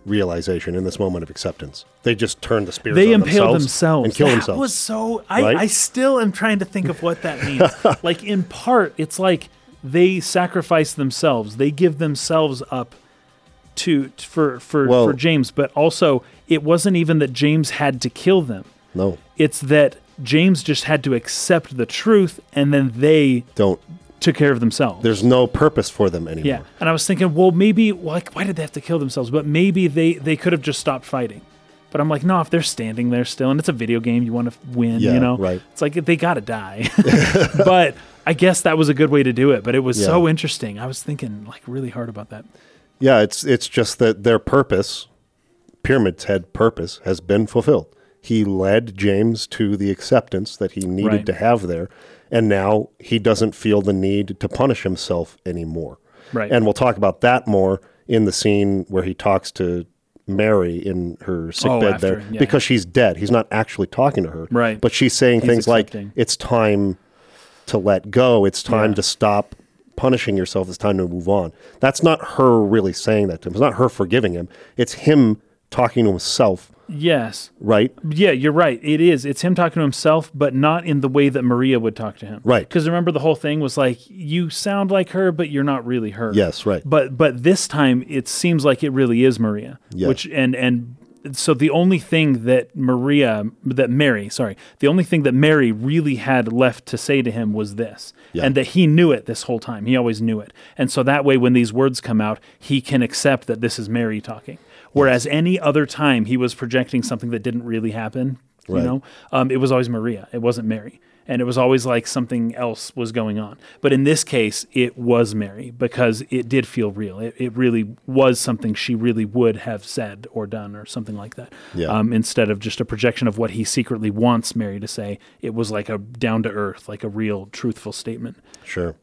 realization, in this moment of acceptance? They just turn the spears They on impale themselves, themselves and kill that themselves. was so. I, Right? I still am trying to think of what that means. like in part, it's like they sacrifice themselves. They give themselves up to for for Well- for James, but also it wasn't even that James had to kill them. no, It's that James just had to accept the truth, and then they don't. Took care of themselves. There's no purpose for them anymore. Yeah, and I was thinking, well, maybe like why did they have to kill themselves? But maybe they they could have just stopped fighting. But I'm like, no, if they're standing there still, and it's a video game, you want to win, Yeah, you know? right. It's like they gotta die. but I guess that was a good way to do it. But it was Yeah. so interesting. I was thinking like really hard about that. Yeah, it's it's just that their purpose, Pyramid's head purpose, has been fulfilled. He led James to the acceptance that he needed Right. to have there, and now he doesn't feel the need to punish himself anymore. Right. And we'll talk about that more in the scene where he talks to Mary in her sick Oh, bed after, there yeah. because she's dead. He's not actually talking to her. Right. But she's saying He's things accepting. like, "It's time to let go. It's time Yeah. to stop punishing yourself. It's time to move on. That's not her really saying that to him. It's not her forgiving him. It's him talking to himself, Yes. right? Yeah, you're right. It is. It's him talking to himself, but not in the way that Maria would talk to him. Right. Because remember, the whole thing was like, you sound like her, but you're not really her. Yes, right. But but this time, it seems like it really is Maria. Yeah. Which and and so the only thing that Maria, that Mary, sorry, the only thing that Mary really had left to say to him was this, Yeah. and that he knew it this whole time. He always knew it, and so that way, when these words come out, he can accept that this is Mary talking. Whereas any other time he was projecting something that didn't really happen, you Right. know, um, it was always Maria. It wasn't Mary. And it was always like something else was going on. But in this case, it was Mary because it did feel real. It, it really was something she really would have said or done or something like that. Yeah. Um, instead of just a projection of what he secretly wants Mary to say, it was like a down to earth, like a real truthful statement. Sure.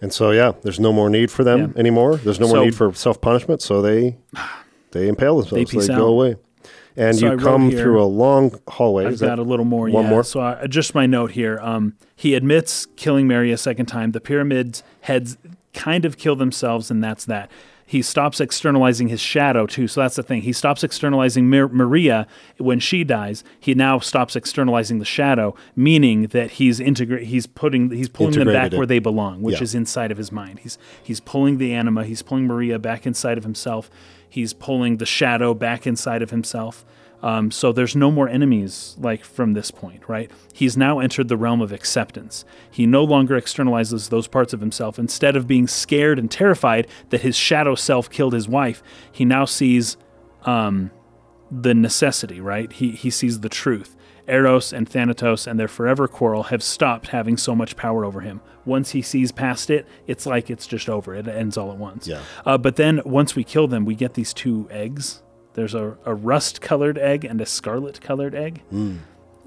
And so yeah, there's no more need for them Yeah. anymore. There's no more So- need for self punishment, so they they impale themselves. They, peace go away. And So you come here- through a long hallway. I've got a little more. one yeah. more? So I, just my note here. Um, he admits killing Mary a second time. The pyramids heads kind of kill themselves, and that's that. He stops externalizing his shadow too. So that's the thing. He stops externalizing Mar- Maria when she dies. He now stops externalizing the shadow, meaning that he's integrate. He's putting. He's pulling them back it. where they belong, which Yeah. is inside of his mind. He's he's pulling the anima. He's pulling Maria back inside of himself. He's pulling the shadow back inside of himself. Um, so there's no more enemies like from this point, right? He's now entered the realm of acceptance. He no longer externalizes those parts of himself. Instead of being scared and terrified that his shadow self killed his wife, he now sees um, the necessity, right? He he sees the truth. Eros and Thanatos and their forever quarrel have stopped having so much power over him. Once he sees past it, it's like it's just over. It ends all at once. Yeah. Uh, but then once we kill them, we get these two eggs. There's a, a rust colored egg and a scarlet colored egg.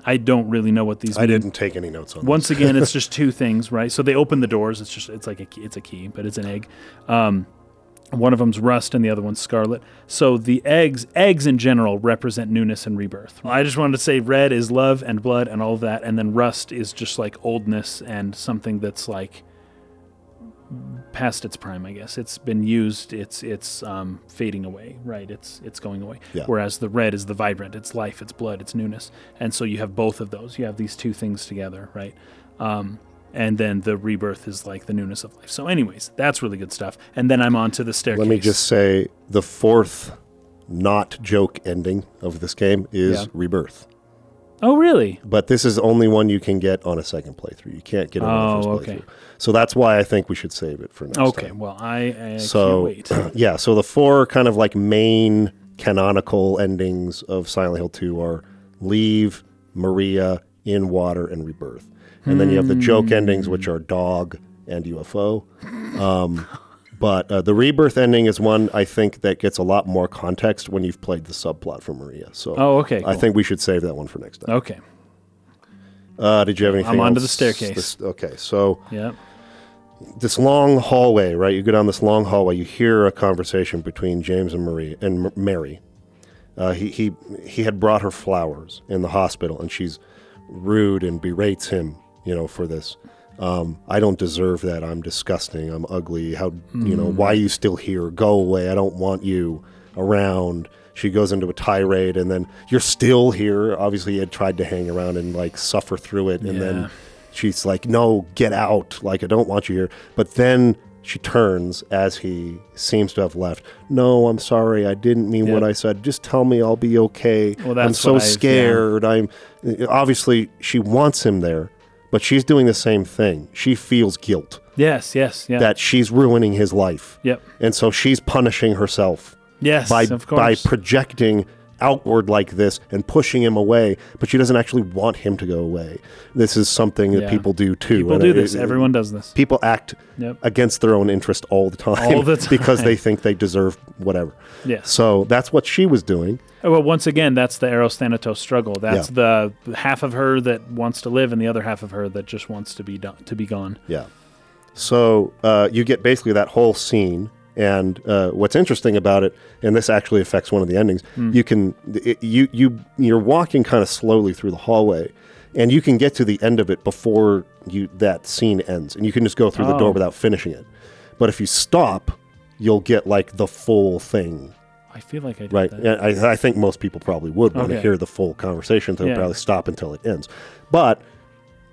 I don't really know what these I mean. didn't take any notes on Once again, it's just two things, right? So they open the doors. It's just it's like a key, it's a key, but it's an egg. Um, one of them's rust and the other one's scarlet. So the eggs, eggs in general, represent newness and rebirth. I just wanted to say red is love and blood and all of that, and then rust is just like oldness and something that's like past its prime. I guess it's been used. It's it's um, fading away. Right. It's it's going away. Yeah. Whereas the red is the vibrant. It's life. It's blood. It's newness. And so you have both of those. You have these two things together. Right. Um, and then the rebirth is like the newness of life. So, anyways, that's really good stuff. And then I'm on to the staircase. Let me just say the fourth not joke ending of this game is Yeah. rebirth. Oh, really? But this is only one you can get on a second playthrough. You can't get it on Oh, a first okay. playthrough. So that's why I think we should save it for next Okay. time. Well, I, I So wait. yeah, so the four kind of like main canonical endings of Silent Hill 2 are Leave, Maria, In Water, and Rebirth. And then you have the joke endings, which are Dog and UFO. Um, but uh, the Rebirth ending is one I think that gets a lot more context when you've played the subplot for Maria. So Oh, okay. I cool. think we should save that one for next time. Okay. Uh, did you have anything? I'm onto the staircase. This- okay, so Yeah. this long hallway, right? You go down this long hallway. You hear a conversation between James and Marie and M- Mary. Uh, he he he had brought her flowers in the hospital, and she's rude and berates him, you know, for this. Um, I don't deserve that. I'm disgusting. I'm ugly. How you know? Why are you still here? Go away. I don't want you around. She goes into a tirade, and then you're still here. Obviously, he had tried to hang around and like suffer through it, and Yeah. then she's like, "No, get out! Like I don't want you here." But then she turns as he seems to have left. No, I'm sorry. I didn't mean what I said. Just tell me I'll be okay. Well, I'm so I've- yeah. scared. I'm obviously she wants him there, but she's doing the same thing. She feels guilt Yes. Yes. Yeah. that she's ruining his life. Yep. And so she's punishing herself Yes. by of by projecting outward like this and pushing him away, but she doesn't actually want him to go away. This is something that Yeah. people do too. People do it- this. it- Everyone does this. people act Yep. against their own interest all the time, All the time. because they think they deserve whatever. Yes. So that's what she was doing. Oh, Well, once again, that's the Eros Thanatos struggle. That's the half of her that wants to live, and the other half of her that just wants to be done, to be gone. Yeah. So uh, you get basically that whole scene. And uh, what's interesting about it, and this actually affects one of the endings, you can it, you you you're walking kind of slowly through the hallway, and you can get to the end of it before you that scene ends, and you can just go through the Oh. door without finishing it. But if you stop, you'll get like the full thing I feel like I did Right. I, I think most people probably would want to hear the full conversation. They'll Yeah. probably stop until it ends. But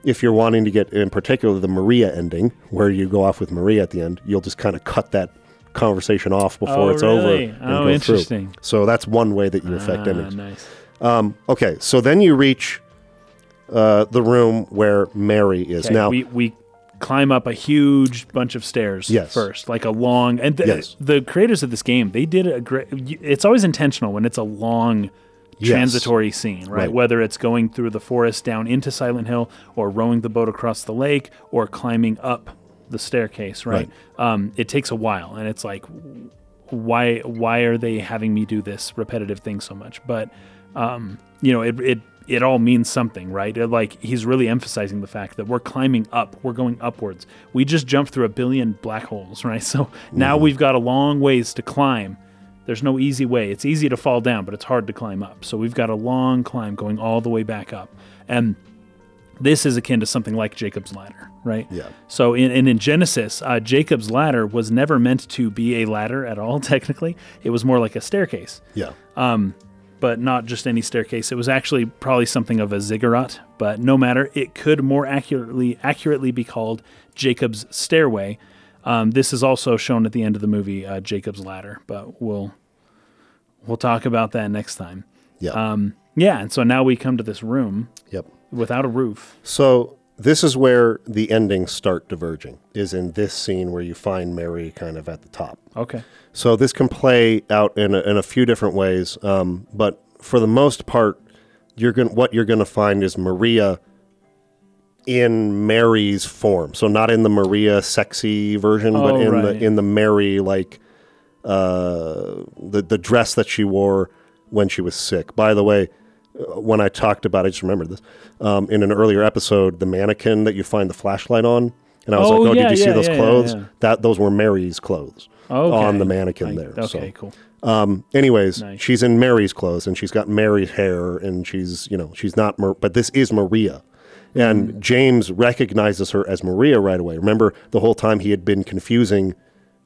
if you're wanting to get, in particular, the Maria ending, where you go off with Maria at the end, you'll just kind of cut that conversation off before Oh, it's really? over. and Oh, go interesting. Through. So that's one way that you affect Ah, endings. nice. Um, okay, so then you reach uh, the room where Mary is. Okay, now, we we climb up a huge bunch of stairs Yes. first, like a long. And the, Yes. the creators of this game, they did a great. It's always intentional when it's a long. Yes. Transitory scene, right? Right. Whether it's going through the forest down into Silent Hill, or rowing the boat across the lake, or climbing up the staircase, right? Um, it takes a while, and it's like, why? Why are they having me do this repetitive thing so much? But um, you know, it, it it all means something, right? It, like he's really emphasizing the fact that we're climbing up, we're going upwards. We just jumped through a billion black holes, right? So now we've got a long ways to climb. There's no easy way. It's easy to fall down, but it's hard to climb up. So we've got a long climb going all the way back up. And this is akin to something like Jacob's ladder, right? Yeah. So in and in Genesis, uh, Jacob's ladder was never meant to be a ladder at all. Technically, it was more like a staircase yeah. Um, but not just any staircase. It was actually probably something of a ziggurat, but no matter, it could more accurately accurately be called Jacob's stairway. Um, this is also shown at the end of the movie, uh, Jacob's ladder, but we'll we'll talk about that next time. Yeah. Um, yeah, and so now we come to this room yep. without a roof. So this is where the endings start diverging. Is in this scene where you find Mary kind of at the top. Okay. So this can play out in a, in a few different ways, um, but for the most part, you're going what you're going to find is Maria in Mary's form. So not in the Maria sexy version, but Oh, in right. the in the Mary like uh, the the dress that she wore when she was sick. By the way, when I talked about, I just remembered this um, in an earlier episode, the mannequin that you find the flashlight on, and I was Oh, like, "Oh, yeah, did you see those yeah, yeah, clothes? yeah. That those were Mary's clothes Okay. on the mannequin I- there." Okay, so, cool. anyways, Nice. she's in Mary's clothes and she's got Mary's hair and she's you know she's not, Mar- but this is Maria. And Mm. James recognizes her as Maria right away. Remember, the whole time he had been confusing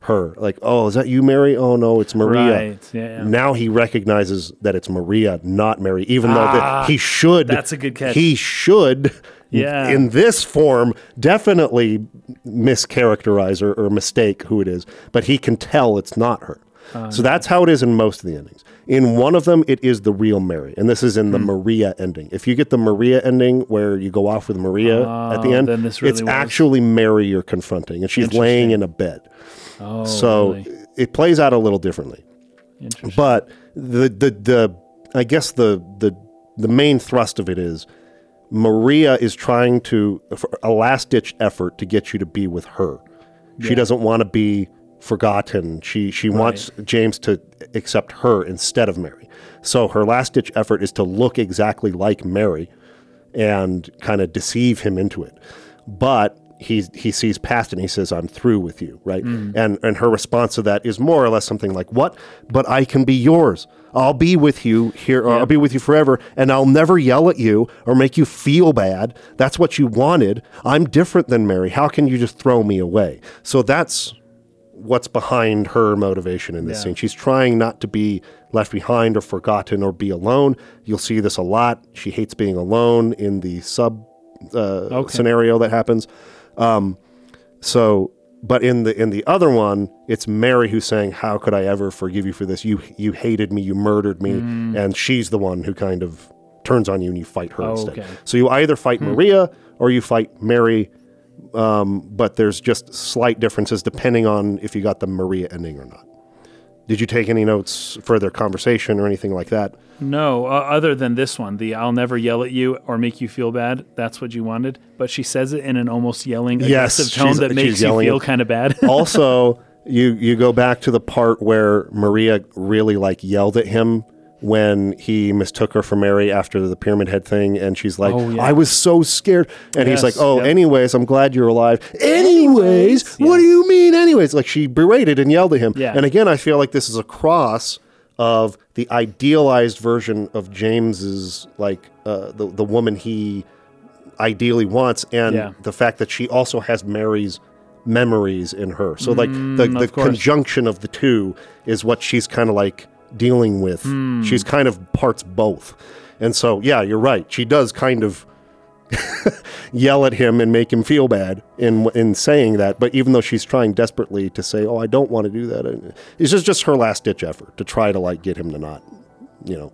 her, like, "Oh, is that you, Mary? Oh no, it's Maria." Right. Yeah. yeah. Now he recognizes that it's Maria, not Mary, even though Ah, that he should. that's a good catch. He should, Yeah. in this form, definitely mischaracterize or, or mistake who it is, but he can tell it's not her. Uh, so that's how it is in most of the endings. In one of them, it is the real Mary, and this is in the Hmm. Maria ending. If you get the Maria ending where you go off with Maria at the Oh, end, really it's was- actually Mary you're confronting, and she's laying in a bed. Oh, So really? it plays out a little differently. interesting. But the the the I guess the the the main thrust of it is Maria is trying to a last ditch effort to get you to be with her. She doesn't want to be forgotten. She she wants James to accept her instead of Mary. So her last ditch effort is to look exactly like Mary and kind of deceive him into it. But he he sees past and he says, I'm through with you, right? And and her response to that is more or less something like, What? But I can be yours. I'll be with you here, or I'll be with you forever, and I'll never yell at you or make you feel bad. That's what you wanted. I'm different than Mary. How can you just throw me away? So that's what's behind her motivation in this Yeah. scene. She's trying not to be left behind or forgotten or be alone. You'll see this a lot. She hates being alone in the sub uh, Okay. scenario that happens. Um, so, but in the in the other one, it's Mary who's saying, "How could I ever forgive you for this? You you hated me, you murdered me," Mm. and she's the one who kind of turns on you and you fight her instead. Okay. So you either fight Maria or you fight Mary um, but there's just slight differences depending on if you got the Maria ending or not. Did you take any notes for their conversation or anything like that? No, uh, other than this one, the "I'll never yell at you or make you feel bad." That's what you wanted, but she says it in an almost yelling, Yes, aggressive tone that makes you feel kind of bad. also, you you go back to the part where Maria really like yelled at him when he mistook her for Mary after the pyramid head thing, and she's like, Oh, yeah. "I was so scared," and he's like, "Oh, yep. anyways, I'm glad you're alive." Anyways, what do you mean? Anyways, like she berated and yelled at him. Yeah. And again, I feel like this is a cross of the idealized version of James's like uh, the the woman he ideally wants, and Yeah. the fact that she also has Mary's memories in her. So like the, the Mm, of conjunction of the two is what she's kind of like dealing with. She's kind of parts both. And so, yeah, you're right. She does kind of yell at him and make him feel bad in in saying that. But even though she's trying desperately to say, "Oh, I don't want to do that," it's just just her last ditch effort to try to like get him to not, you know,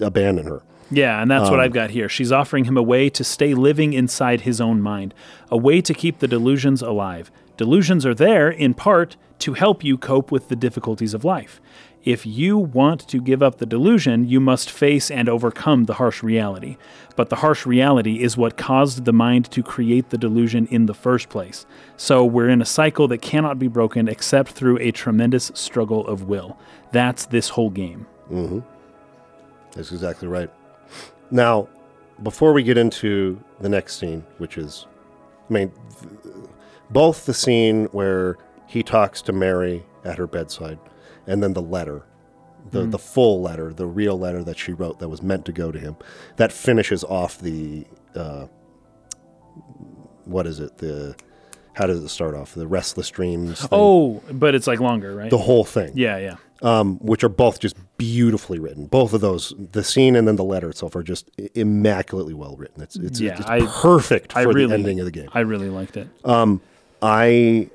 abandon her. Yeah, and that's Um, what I've got here. She's offering him a way to stay living inside his own mind, a way to keep the delusions alive. Delusions are there, in part, to help you cope with the difficulties of life. If you want to give up the delusion, you must face and overcome the harsh reality. But the harsh reality is what caused the mind to create the delusion in the first place. So we're in a cycle that cannot be broken except through a tremendous struggle of will. That's this whole game. Mm-hmm. That's exactly right. Now, before we get into the next scene, which is, I mean, th- both the scene where he talks to Mary at her bedside and then the letter, the, the full letter, the real letter that she wrote that was meant to go to him, that finishes off the, uh, what is it? The, how does it start off? The restless dreams. thing. Oh, but it's like longer, right? the whole thing yeah, yeah. um, which are both just beautifully written. Both of those, the scene and then the letter itself, are just immaculately well written. It's it's, Yeah, it's I- perfect for I really the ending of the game. I really liked it. I,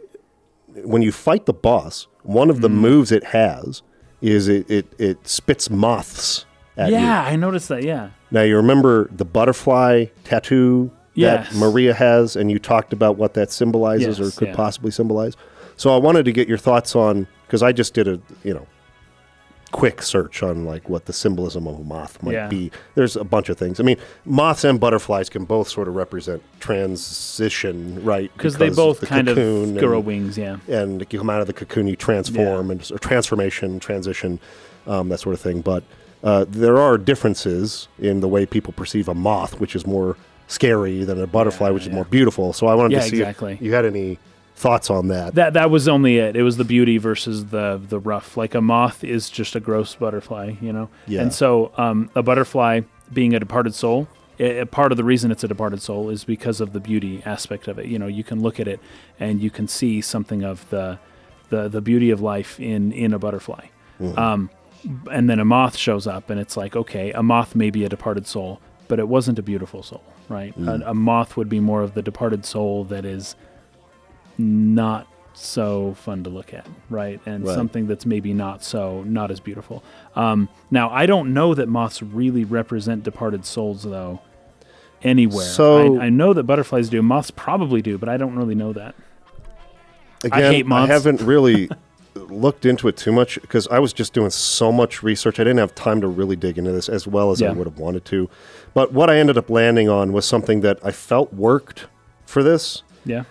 when you fight the boss, one of the Mm-hmm. moves it has is it it, it spits moths at you. yeah, I noticed that. Yeah. Now you remember the butterfly tattoo Yes. that Maria has, and you talked about what that symbolizes or could yeah. possibly symbolize. So I wanted to get your thoughts on because I just did a you know quick search on like what the symbolism of a moth might Yeah. be. There's a bunch of things. I mean, moths and butterflies can both sort of represent transition, right? Because they both the kind of grow and- wings. Yeah. and you come out of the cocoon, you transform and or transformation, transition, um, that sort of thing. But uh, there are differences in the way people perceive a moth, which is more scary than a butterfly, which is more beautiful. So I wanted Yeah, to see exactly. if you had any thoughts on that. That that was only it. It was the beauty versus the the rough. Like a moth is just a gross butterfly, you know. Yeah. And so um, a butterfly being a departed soul. i i- part of the reason it's a departed soul is because of the beauty aspect of it. You know, you can look at it and you can see something of the the, the beauty of life in in a butterfly. Um, and then a moth shows up and it's like, okay, a moth may be a departed soul, but it wasn't a beautiful soul, right? A, a moth would be more of the departed soul that is not so fun to look at, right? And Right. something that's maybe not so not as beautiful. Um, now, I don't know that moths really represent departed souls, though. Anywhere, So- I, I know that butterflies do. Moths probably do, but I don't really know that. Again, hate moths. I haven't really looked into it too much because I was just doing so much research. I didn't have time to really dig into this as well as I would have wanted to. But what I ended up landing on was something that I felt worked for this. Yeah,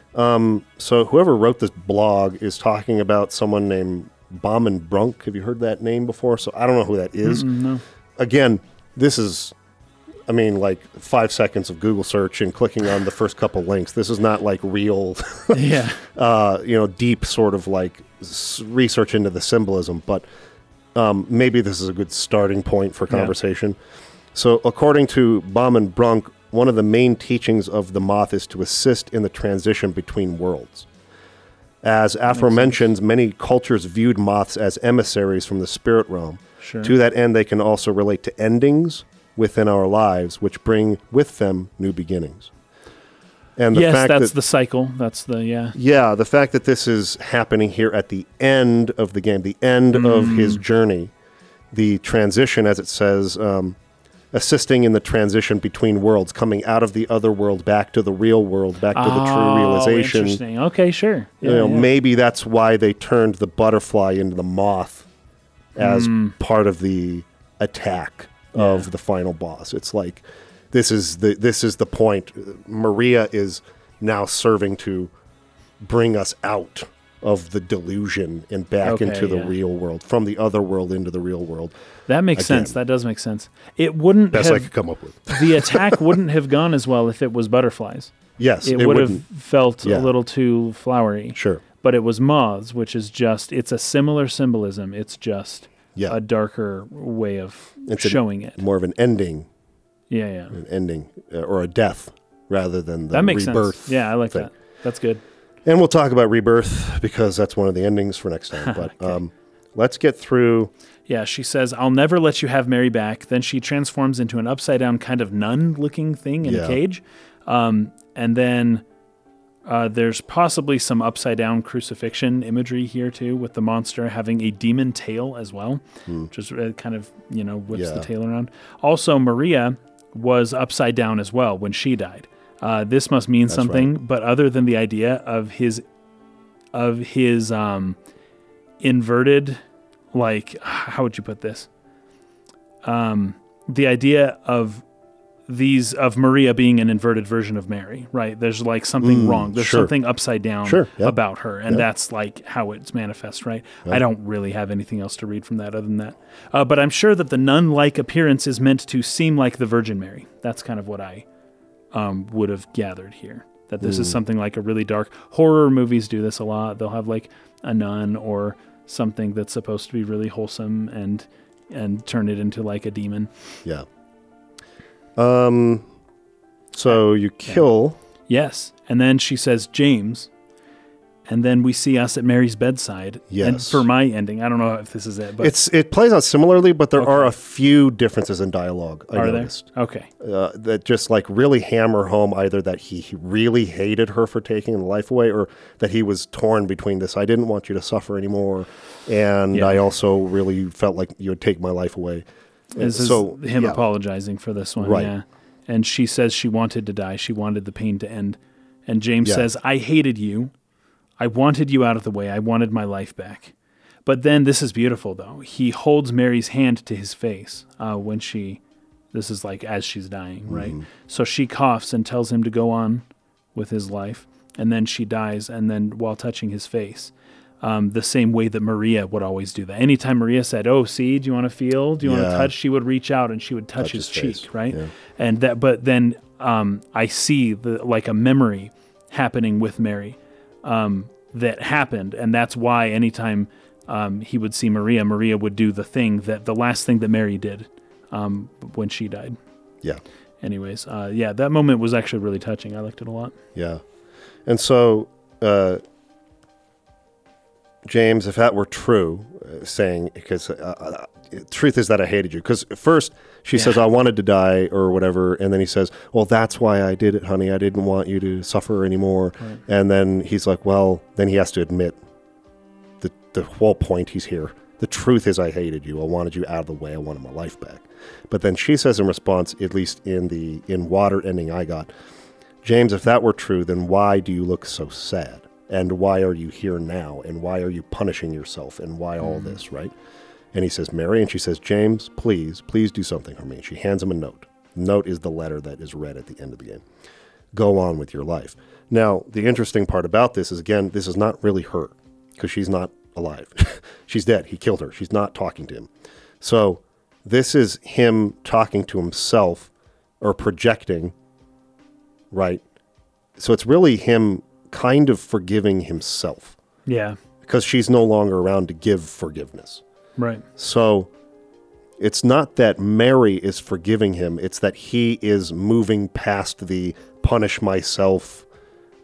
So whoever wrote this blog is talking about someone named Bauman Brunk. Have you heard that name before? So I don't know who that is. no, Again, this is, I mean, like five seconds of Google search and clicking on the first couple links. This is not like real, yeah, uh, you know, deep sort of like s- research into the symbolism. But um, maybe this is a good starting point for conversation. So, according to Bauman Brunk, one of the main teachings of the moth is to assist in the transition between worlds. As aforementioned, many cultures viewed moths as emissaries from the spirit realm. sure. To that end, they can also relate to endings within our lives, which bring with them new beginnings. And the yes, fact that's that the cycle. That's the yeah. yeah, the fact that this is happening here at the end of the game, the end of his Mm. journey, the transition, as it says, um, assisting in the transition between worlds, coming out of the other world back to the real world, back to the true Oh, realization. Interesting. Okay, sure. You know, yeah. maybe that's why they turned the butterfly into the moth as Mm. part of the attack of the final boss. It's like this is the this is the point. Maria is now serving to bring us out of the delusion and back Okay, into the yeah. real world, from the other world into the real world. That makes Again. sense. That does make sense. It wouldn't Best I could come up with. the attack wouldn't have gone as well if it was butterflies. Yes, It, it, would have felt Yeah. a little too flowery. Sure. But it was moths, which is just it's a similar symbolism. It's just Yeah. a darker way of It's showing it. More of an ending, Yeah, yeah. an ending, uh, or a death, rather than the That makes rebirth. sense. Yeah, I like thing. that. That's good. And we'll talk about rebirth because that's one of the endings for next time. But Okay. um, let's get through. Yeah, she says, I'll never let you have Mary back. Then she transforms into an upside down kind of nun looking thing in Yeah. a cage. Um, and then uh, there's possibly some upside down crucifixion imagery here too, with the monster having a demon tail as well, which just uh, kind of, you know, whips the Hmm. Tail around. Also, Maria was upside down as well when she died. Uh, this must mean something, but other than the idea of his of his um, inverted, like how would you put this? Um, the idea of these of Maria being an inverted version of Mary, right? There's like something Mm, wrong. There's sure. something upside down Sure, about her, and that's like how it's manifest, right? I don't really have anything else to read from that other than that. Uh, but I'm sure that the nun-like appearance is meant to seem like the Virgin Mary. That's kind of what I um, would have gathered here. That this is Mm. something like a really dark horror movies do this a lot. They'll have like a nun or something that's supposed to be really wholesome and and turn it into like a demon. Yeah. Um. So you kill. Yes. And then she says, James. And then we see us at Mary's bedside. And Yes. for my ending, I don't know if this is it, but It's it plays out similarly, but there are a few differences in dialogue. I are noticed there? Okay. uh, that just like really hammer home either that he, he really hated her for taking the life away, or that he was torn between this. I didn't want you to suffer anymore, and Yeah. I also really felt like you would take my life away. And This so is him yeah. apologizing for this one. Right. Yeah. And she says she wanted to die. She wanted the pain to end. And James Yeah. says, I hated you. I wanted you out of the way. I wanted my life back. But then this is beautiful, though. He holds Mary's hand to his face uh, when she, this is like as she's dying, right? Mm-hmm. So she coughs and tells him to go on with his life. And then she dies, and then while touching his face, um, the same way that Maria would always do that. Anytime Maria said, "Oh, see, do you want to feel? Do you want to touch?" She would reach out and she would touch, Touch his, his cheek, right? yeah. And that, but then um, I see the like a memory happening with Mary um, that happened, and that's why anytime um, he would see Maria, Maria would do the thing that the last thing that Mary did um, when she died. Yeah, Anyways, uh, yeah, that moment was actually really touching. I liked it a lot. yeah, and so uh, James, if that were true, uh, saying because uh, uh, truth is that I hated you. Because first she Yeah. says I wanted to die or whatever, and then he says, "Well, that's why I did it, honey. I didn't want you to suffer anymore." Right. And then he's like, "Well," then he has to admit the the whole point he's here. The truth is, I hated you. I wanted you out of the way. I wanted my life back. But then she says in response, at least in the in water ending I got, James, if that were true, then why do you look so sad? And why are you here now? And why are you punishing yourself? And why all mm. this, right? And he says, Mary, and she says, James, please, please do something for me. She hands him a note. Note is the letter that is read at the end of the game. Go on with your life. Now, the interesting part about this is, again, this is not really her because she's not alive. she's dead. He killed her. She's not talking to him. So, this is him talking to himself or projecting, right? So, it's really him kind of forgiving himself Yeah, because she's no longer around to give forgiveness. Right. So it's not that Mary is forgiving him, it's that he is moving past the punish myself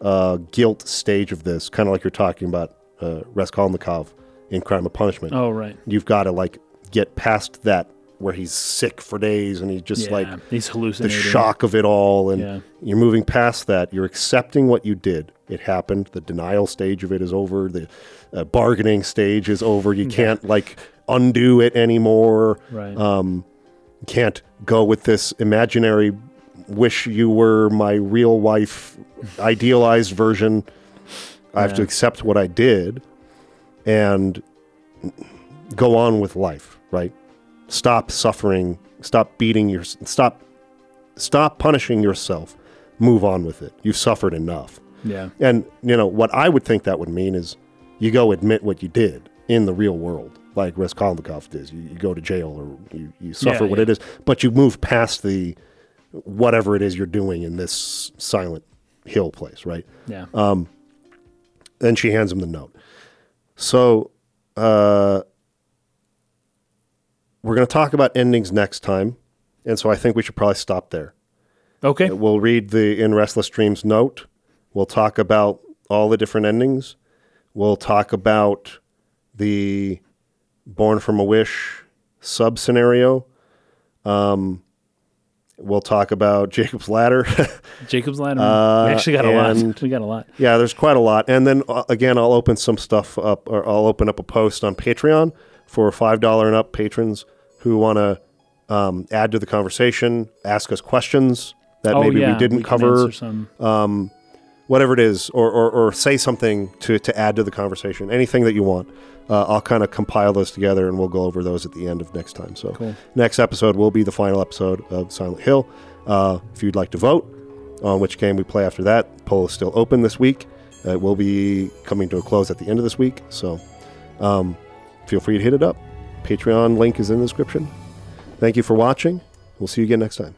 uh, guilt stage of this, kind of like you're talking about uh, Raskolnikov in Crime of Punishment. Oh, right. You've got to like get past that where he's sick for days and he's just yeah, like he's hallucinating the shock of it all and Yeah. you're moving past that you're accepting what you did it happened the denial stage of it is over the uh, bargaining stage is over you can't like undo it anymore. Right. um, can't go with this imaginary wish you were my real wife idealized version. I have to accept what i did and go on with life right? Stop suffering. Stop beating your stop stop punishing yourself. Move on with it. You've suffered enough. Yeah. and you know what i would think that would mean is you go admit what you did in the real world like Raskolnikov does you, you go to jail or you, you suffer Yeah, what yeah. it is but you move past the whatever it is you're doing in this silent hill place right Yeah. then she hands him the note. So, uh, we're going to talk about endings next time. And so I think we should probably stop there. okay. We'll read the In Restless Dreams note. We'll talk about all the different endings. We'll talk about the Born from a Wish sub scenario. Um, we'll talk about Jacob's Ladder. Jacob's Ladder. Uh, we actually got a lot. We got a lot. yeah, there's quite a lot. And then uh, again, I'll open some stuff up, or I'll open up a post on Patreon for five dollar and up patrons who want to um, add to the conversation, ask us questions that oh maybe yeah, we didn't can cover. um, whatever it is, or, or, or say something to, to add to the conversation, anything that you want. Uh, I'll kind of compile those together and we'll go over those at the end of next time. So, Cool. next episode will be the final episode of Silent Hill. Uh, if you'd like to vote on which game we play after that, poll is still open this week. It will be coming to a close at the end of this week. So, um, feel free to hit it up. Patreon link is in the description. Thank you for watching. We'll see you again next time.